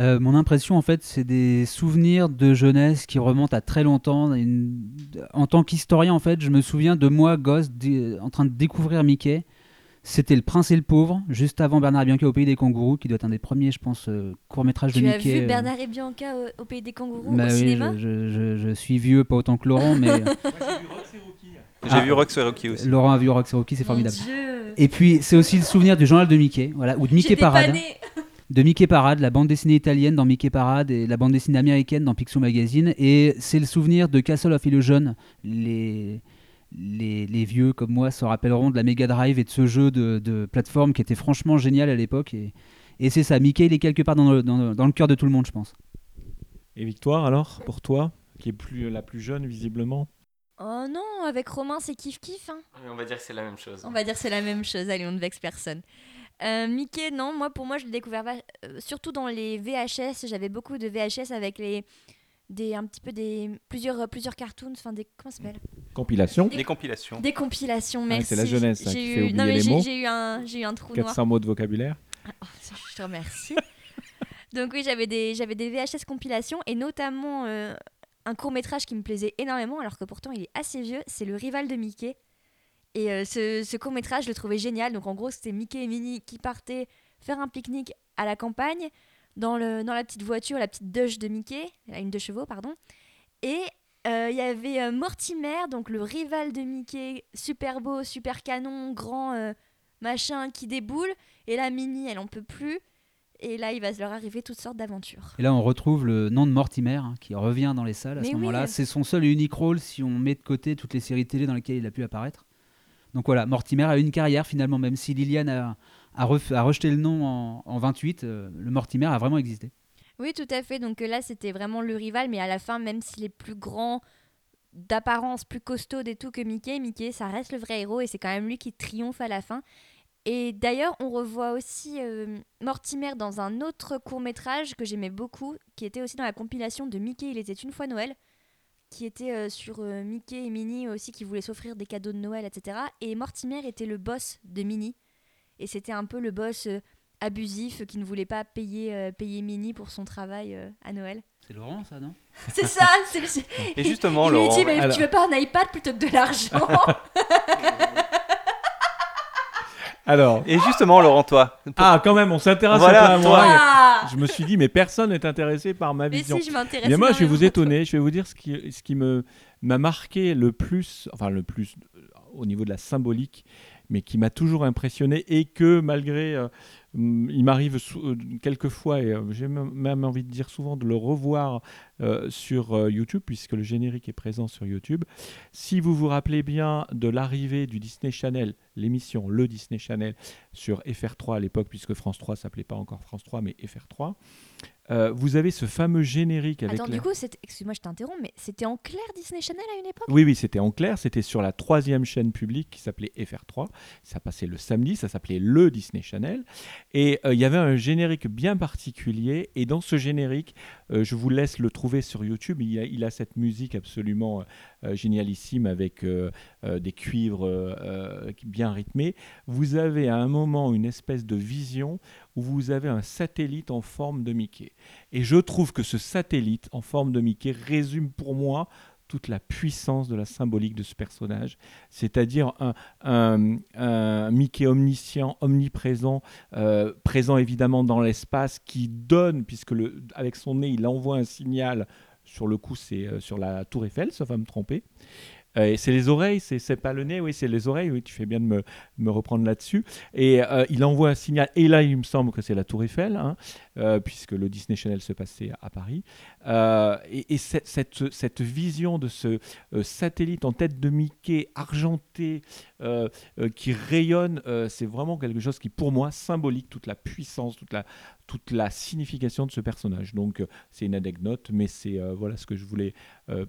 Euh, mon impression, en fait, c'est des souvenirs de jeunesse qui remontent à très longtemps. Une- En tant qu'historien, en fait, je me souviens de moi, gosse, en train de découvrir Mickey. C'était Le Prince et le Pauvre, juste avant Bernard et Bianca au Pays des Kangourous, qui doit être un des premiers, je pense, courts-métrages de Tu as Mickey. vu Bernard et Bianca au, au pays des kangourous bah au oui, cinéma? je, je- je- je suis vieux, pas autant que Laurent, mais J'ai Ah. vu Rox et Rocky aussi. Laurent a vu Rox et Rocky, c'est formidable. Dieu. Et puis, c'est aussi le souvenir du journal de Mickey, voilà, ou de Mickey Parade. de Mickey Parade, la bande dessinée italienne dans Mickey Parade et la bande dessinée américaine dans Picsou Magazine. Et c'est le souvenir de Castle of Illusion. Les, les, les vieux comme moi se rappelleront de la Mega Drive et de ce jeu de, de plateforme qui était franchement génial à l'époque. Et, et c'est ça, Mickey il est quelque part dans le, dans dans le cœur de tout le monde, je pense. Et Victoire, alors, pour toi, qui est plus, la plus jeune, visiblement Oh non, avec Romain, c'est kiff-kiff. Hein. On va dire que c'est la même chose. On va dire que c'est la même chose, allez, on ne vexe personne. Euh, Mickey, non, moi pour moi je l'ai découvert euh, surtout dans les VHS. J'avais beaucoup de VHS avec les des un petit peu des plusieurs euh, plusieurs cartoons, enfin des comment ça s'appelle? Compilation Les compilations. Des compilations. Ah, Merci. c'est la jeunesse, ça, J'ai qui eu- fait oublier non mais les j'ai mots. j'ai eu un j'ai eu un trou noir. 400 mots de vocabulaire Oh, je te remercie. Donc oui, j'avais des, j'avais des VHS compilations et notamment euh, un court métrage qui me plaisait énormément, alors que pourtant il est assez vieux, c'est Le Rival de Mickey. Et euh, ce, court métrage, je le trouvais génial. Donc en gros, c'était Mickey et Minnie qui partaient faire un pique-nique à la campagne, dans, le, dans la petite voiture, la petite Dush de Mickey, la une de chevaux, pardon. Et euh, il y avait euh, Mortimer, donc le rival de Mickey, super beau, super canon, grand machin qui déboule. Et la Minnie, elle en peut plus. Et là, il va leur arriver toutes sortes d'aventures. Et là, on retrouve le nom de Mortimer hein, qui revient dans les salles à Mais ce oui. moment-là. C'est son seul et unique rôle si on met de côté toutes les séries télé dans lesquelles il a pu apparaître. Donc voilà, Mortimer a eu une carrière finalement, même si Liliane a, a, ref- a rejeté le nom en, en 28, euh, le Mortimer a vraiment existé. Oui, tout à fait. Donc euh, là, c'était vraiment le rival, mais à la fin, même s'il est plus grand, d'apparence, plus costaud et tout que Mickey, Mickey, ça reste le vrai héros et c'est quand même lui qui triomphe à la fin. Et d'ailleurs, on revoit aussi euh, Mortimer dans un autre court métrage que j'aimais beaucoup, qui était aussi dans la compilation de Mickey, il était une fois Noël, qui était euh, sur euh, Mickey et Minnie aussi, qui voulaient s'offrir des cadeaux de Noël, etc. Et Mortimer était le boss de Minnie. Et c'était un peu le boss abusif qui ne voulait pas payer, payer Minnie pour son travail à Noël. C'est Laurent, ça, non? C'est ça c'est, Et justement, Il lui Laurent, dit, mais alors- tu veux pas un iPad plutôt que de l'argent? Alors, et justement, Laurent, toi, ah, quand même, on s'intéresse Voilà, un peu à toi. moi. Ah Je me suis dit, mais personne n'est intéressé par ma Mais vision. si, je m'intéresse. Bien, moi, je vais vous étonner. Je vais vous dire ce qui, ce qui me m'a marqué le plus, enfin le plus euh, au niveau de la symbolique, mais qui m'a toujours impressionné et que malgré, euh, il m'arrive euh, quelquefois et euh, j'ai même- envie de dire souvent de le revoir euh, sur YouTube puisque le générique est présent sur YouTube. Si vous vous rappelez bien de l'arrivée du Disney Channel, l'émission Le Disney Channel sur FR3 à l'époque puisque France 3 s'appelait pas encore France 3 mais FR3. euh, vous avez ce fameux générique avec Attends, la- du coup, excuse-moi, je t'interromps, mais c'était en clair Disney Channel à une époque? Oui, oui, c'était en clair. C'était sur la troisième chaîne publique qui s'appelait FR3. Ça passait le samedi, ça s'appelait le Disney Channel. Et euh, il y avait un générique bien particulier. Et dans ce générique, euh, je vous laisse le trouver sur YouTube. Il a, a cette musique absolument euh, génialissime avec des cuivres bien rythmés. Vous avez à un moment une espèce de vision où vous avez un satellite en forme de Mickey. Et je trouve que ce satellite en forme de Mickey résume pour moi toute la puissance de la symbolique de ce personnage, c'est-à-dire un, Mickey omniscient, omniprésent, euh, présent évidemment dans l'espace, qui donne, puisque avec son nez, il envoie un signal, sur le coup c'est euh, sur la tour Eiffel, sauf à me tromper. Euh, et c'est les oreilles, c'est pas le nez, oui, c'est les oreilles, oui, tu fais bien de me, reprendre là-dessus. Et euh, il envoie un signal, et là il me semble que c'est la tour Eiffel, hein, euh, puisque le Disney Channel se passait à Paris. Et et cette, vision de ce satellite en tête de Mickey argenté qui rayonne, c'est vraiment quelque chose qui pour moi symbolique toute la puissance, toute la, signification de ce personnage. Donc c'est une anecdote, mais c'est voilà ce que je voulais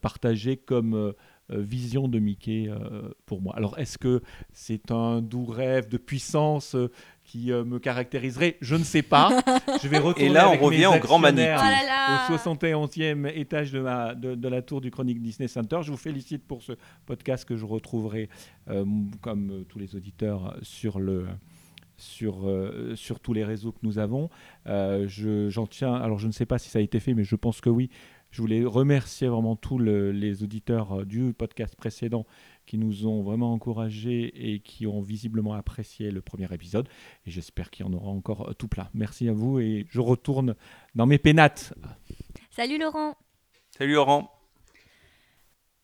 partager comme vision de Mickey euh, pour moi. Alors est-ce que c'est un doux rêve de puissance euh, qui euh, me caractériserait? Je ne sais pas. Je vais retourner Et là, on avec revient au grand actionnaires Oh là là au 71e étage de, ma, de, de la tour du Chronique Disney Center. Je vous félicite pour ce podcast que je retrouverai, euh, comme euh, tous les auditeurs, sur, le, sur, euh, sur tous les réseaux que nous avons. Euh, je- J'en tiens, alors je ne sais pas si ça a été fait, mais je pense que oui. Je voulais remercier vraiment tous le- les auditeurs euh, du podcast précédent qui nous ont vraiment encouragés et qui ont visiblement apprécié le premier épisode. Et j'espère qu'il y en aura encore euh, tout plein. Merci à vous et je retourne dans mes pénates. Salut Laurent Salut Laurent.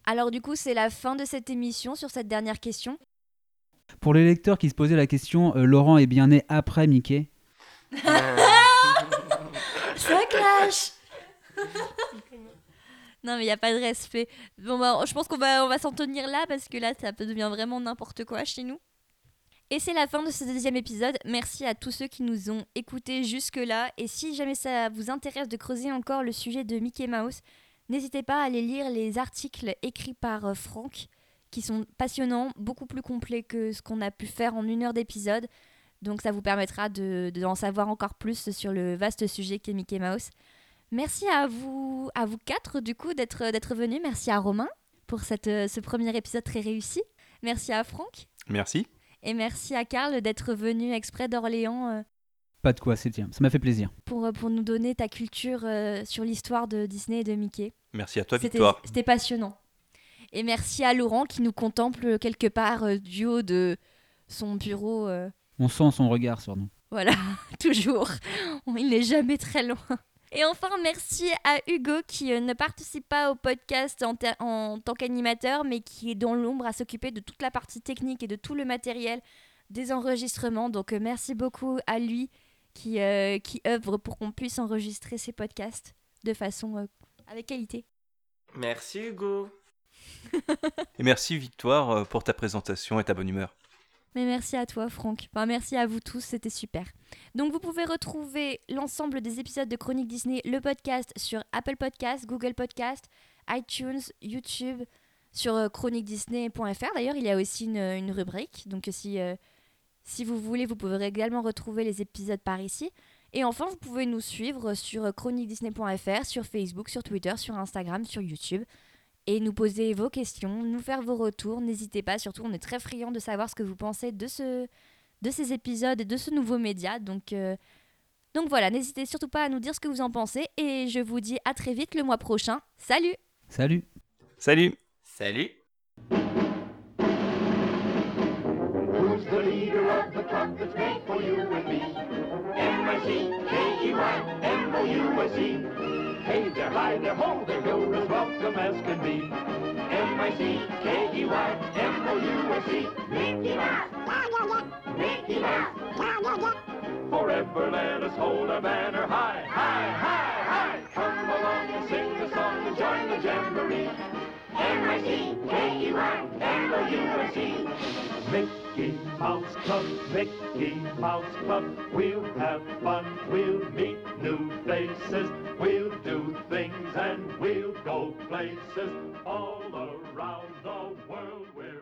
Alors du coup, c'est la fin de cette émission sur cette dernière question. Pour les lecteurs qui se posaient la question, euh, Laurent est bien né après Mickey. Ça clash Non mais il n'y a pas de respect. Bon bah, je pense qu'on va, on va s'en tenir là parce que là ça devenir vraiment n'importe quoi chez nous. Et c'est la fin de ce deuxième épisode. Merci à tous ceux qui nous ont écoutés jusque-là. Et si jamais ça vous intéresse de creuser encore le sujet de Mickey Mouse, n'hésitez pas à aller lire les articles écrits par euh, Franck, qui sont passionnants, beaucoup plus complets que ce qu'on a pu faire en une heure d'épisode. Donc ça vous permettra de, de en savoir encore plus sur le vaste sujet qu'est Mickey Mouse. Merci à vous, à vous quatre du coup d'être d'être venus. Merci à Romain pour cette, euh, ce premier épisode très réussi. Merci à Franck Merci. et merci à Karl d'être venu exprès d'Orléans euh, Pas de quoi, c'est tiens, ça m'a fait plaisir. pour, euh, pour nous donner ta culture euh, sur l'histoire de Disney et de Mickey. Merci à toi, C'était Victoire. c'était passionnant. Et merci à Laurent qui nous contemple quelque part euh, du haut de son bureau. On sent son regard sur nous. Voilà, toujours. Il n'est jamais très loin. Et enfin, merci à Hugo qui euh, ne participe pas au podcast en, tant qu'animateur, mais qui est dans l'ombre à s'occuper de toute la partie technique et de tout le matériel des enregistrements. Donc euh, merci beaucoup à lui qui, euh, qui œuvre pour qu'on puisse enregistrer ces podcasts de façon euh, avec qualité. Merci Hugo. Et merci, Victoire, pour ta présentation et ta bonne humeur. Mais merci à toi, Franck. Enfin, merci à vous tous, c'était super. Donc, vous pouvez retrouver l'ensemble des épisodes de Chronique Disney, le podcast, sur Apple Podcast, Google Podcast, iTunes, YouTube, sur euh, chroniquedisney.fr. D'ailleurs, il y a aussi une, une rubrique. Donc, si, euh, si vous voulez, vous pouvez également retrouver les épisodes par ici. Et enfin, vous pouvez nous suivre sur euh, chroniquedisney.fr, sur Facebook, sur Twitter, sur Instagram, sur YouTube et nous poser vos questions, nous faire vos retours. N'hésitez pas, surtout, on est très friands de savoir ce que vous pensez de, ce, de ces épisodes et de ce nouveau média. Donc, euh, donc voilà, n'hésitez surtout pas à nous dire ce que vous en pensez. Et je vous dis à très vite le mois prochain. Salut Salut Salut Salut. Who's the leader of the club that's made for you and me? M-I-C-K-E-Y, M-O-U-S-E. Hey there, hi there, ho there, you're as welcome as can be. M-I-C-K-E-Y, M-O-U-S-E. Mickey Mouse, yeah yeah yeah. Mickey Mouse, yeah yeah yeah. Forever let us hold our banner high, high, high, high. Come along and sing the song and join the jamboree. M-I-C-K-E-Y, M-O-U-S-E. Mickey Mouse Club, Mickey Mouse Club. We'll have fun, we'll meet new faces, we'll do things and we'll go places all around the world. We'll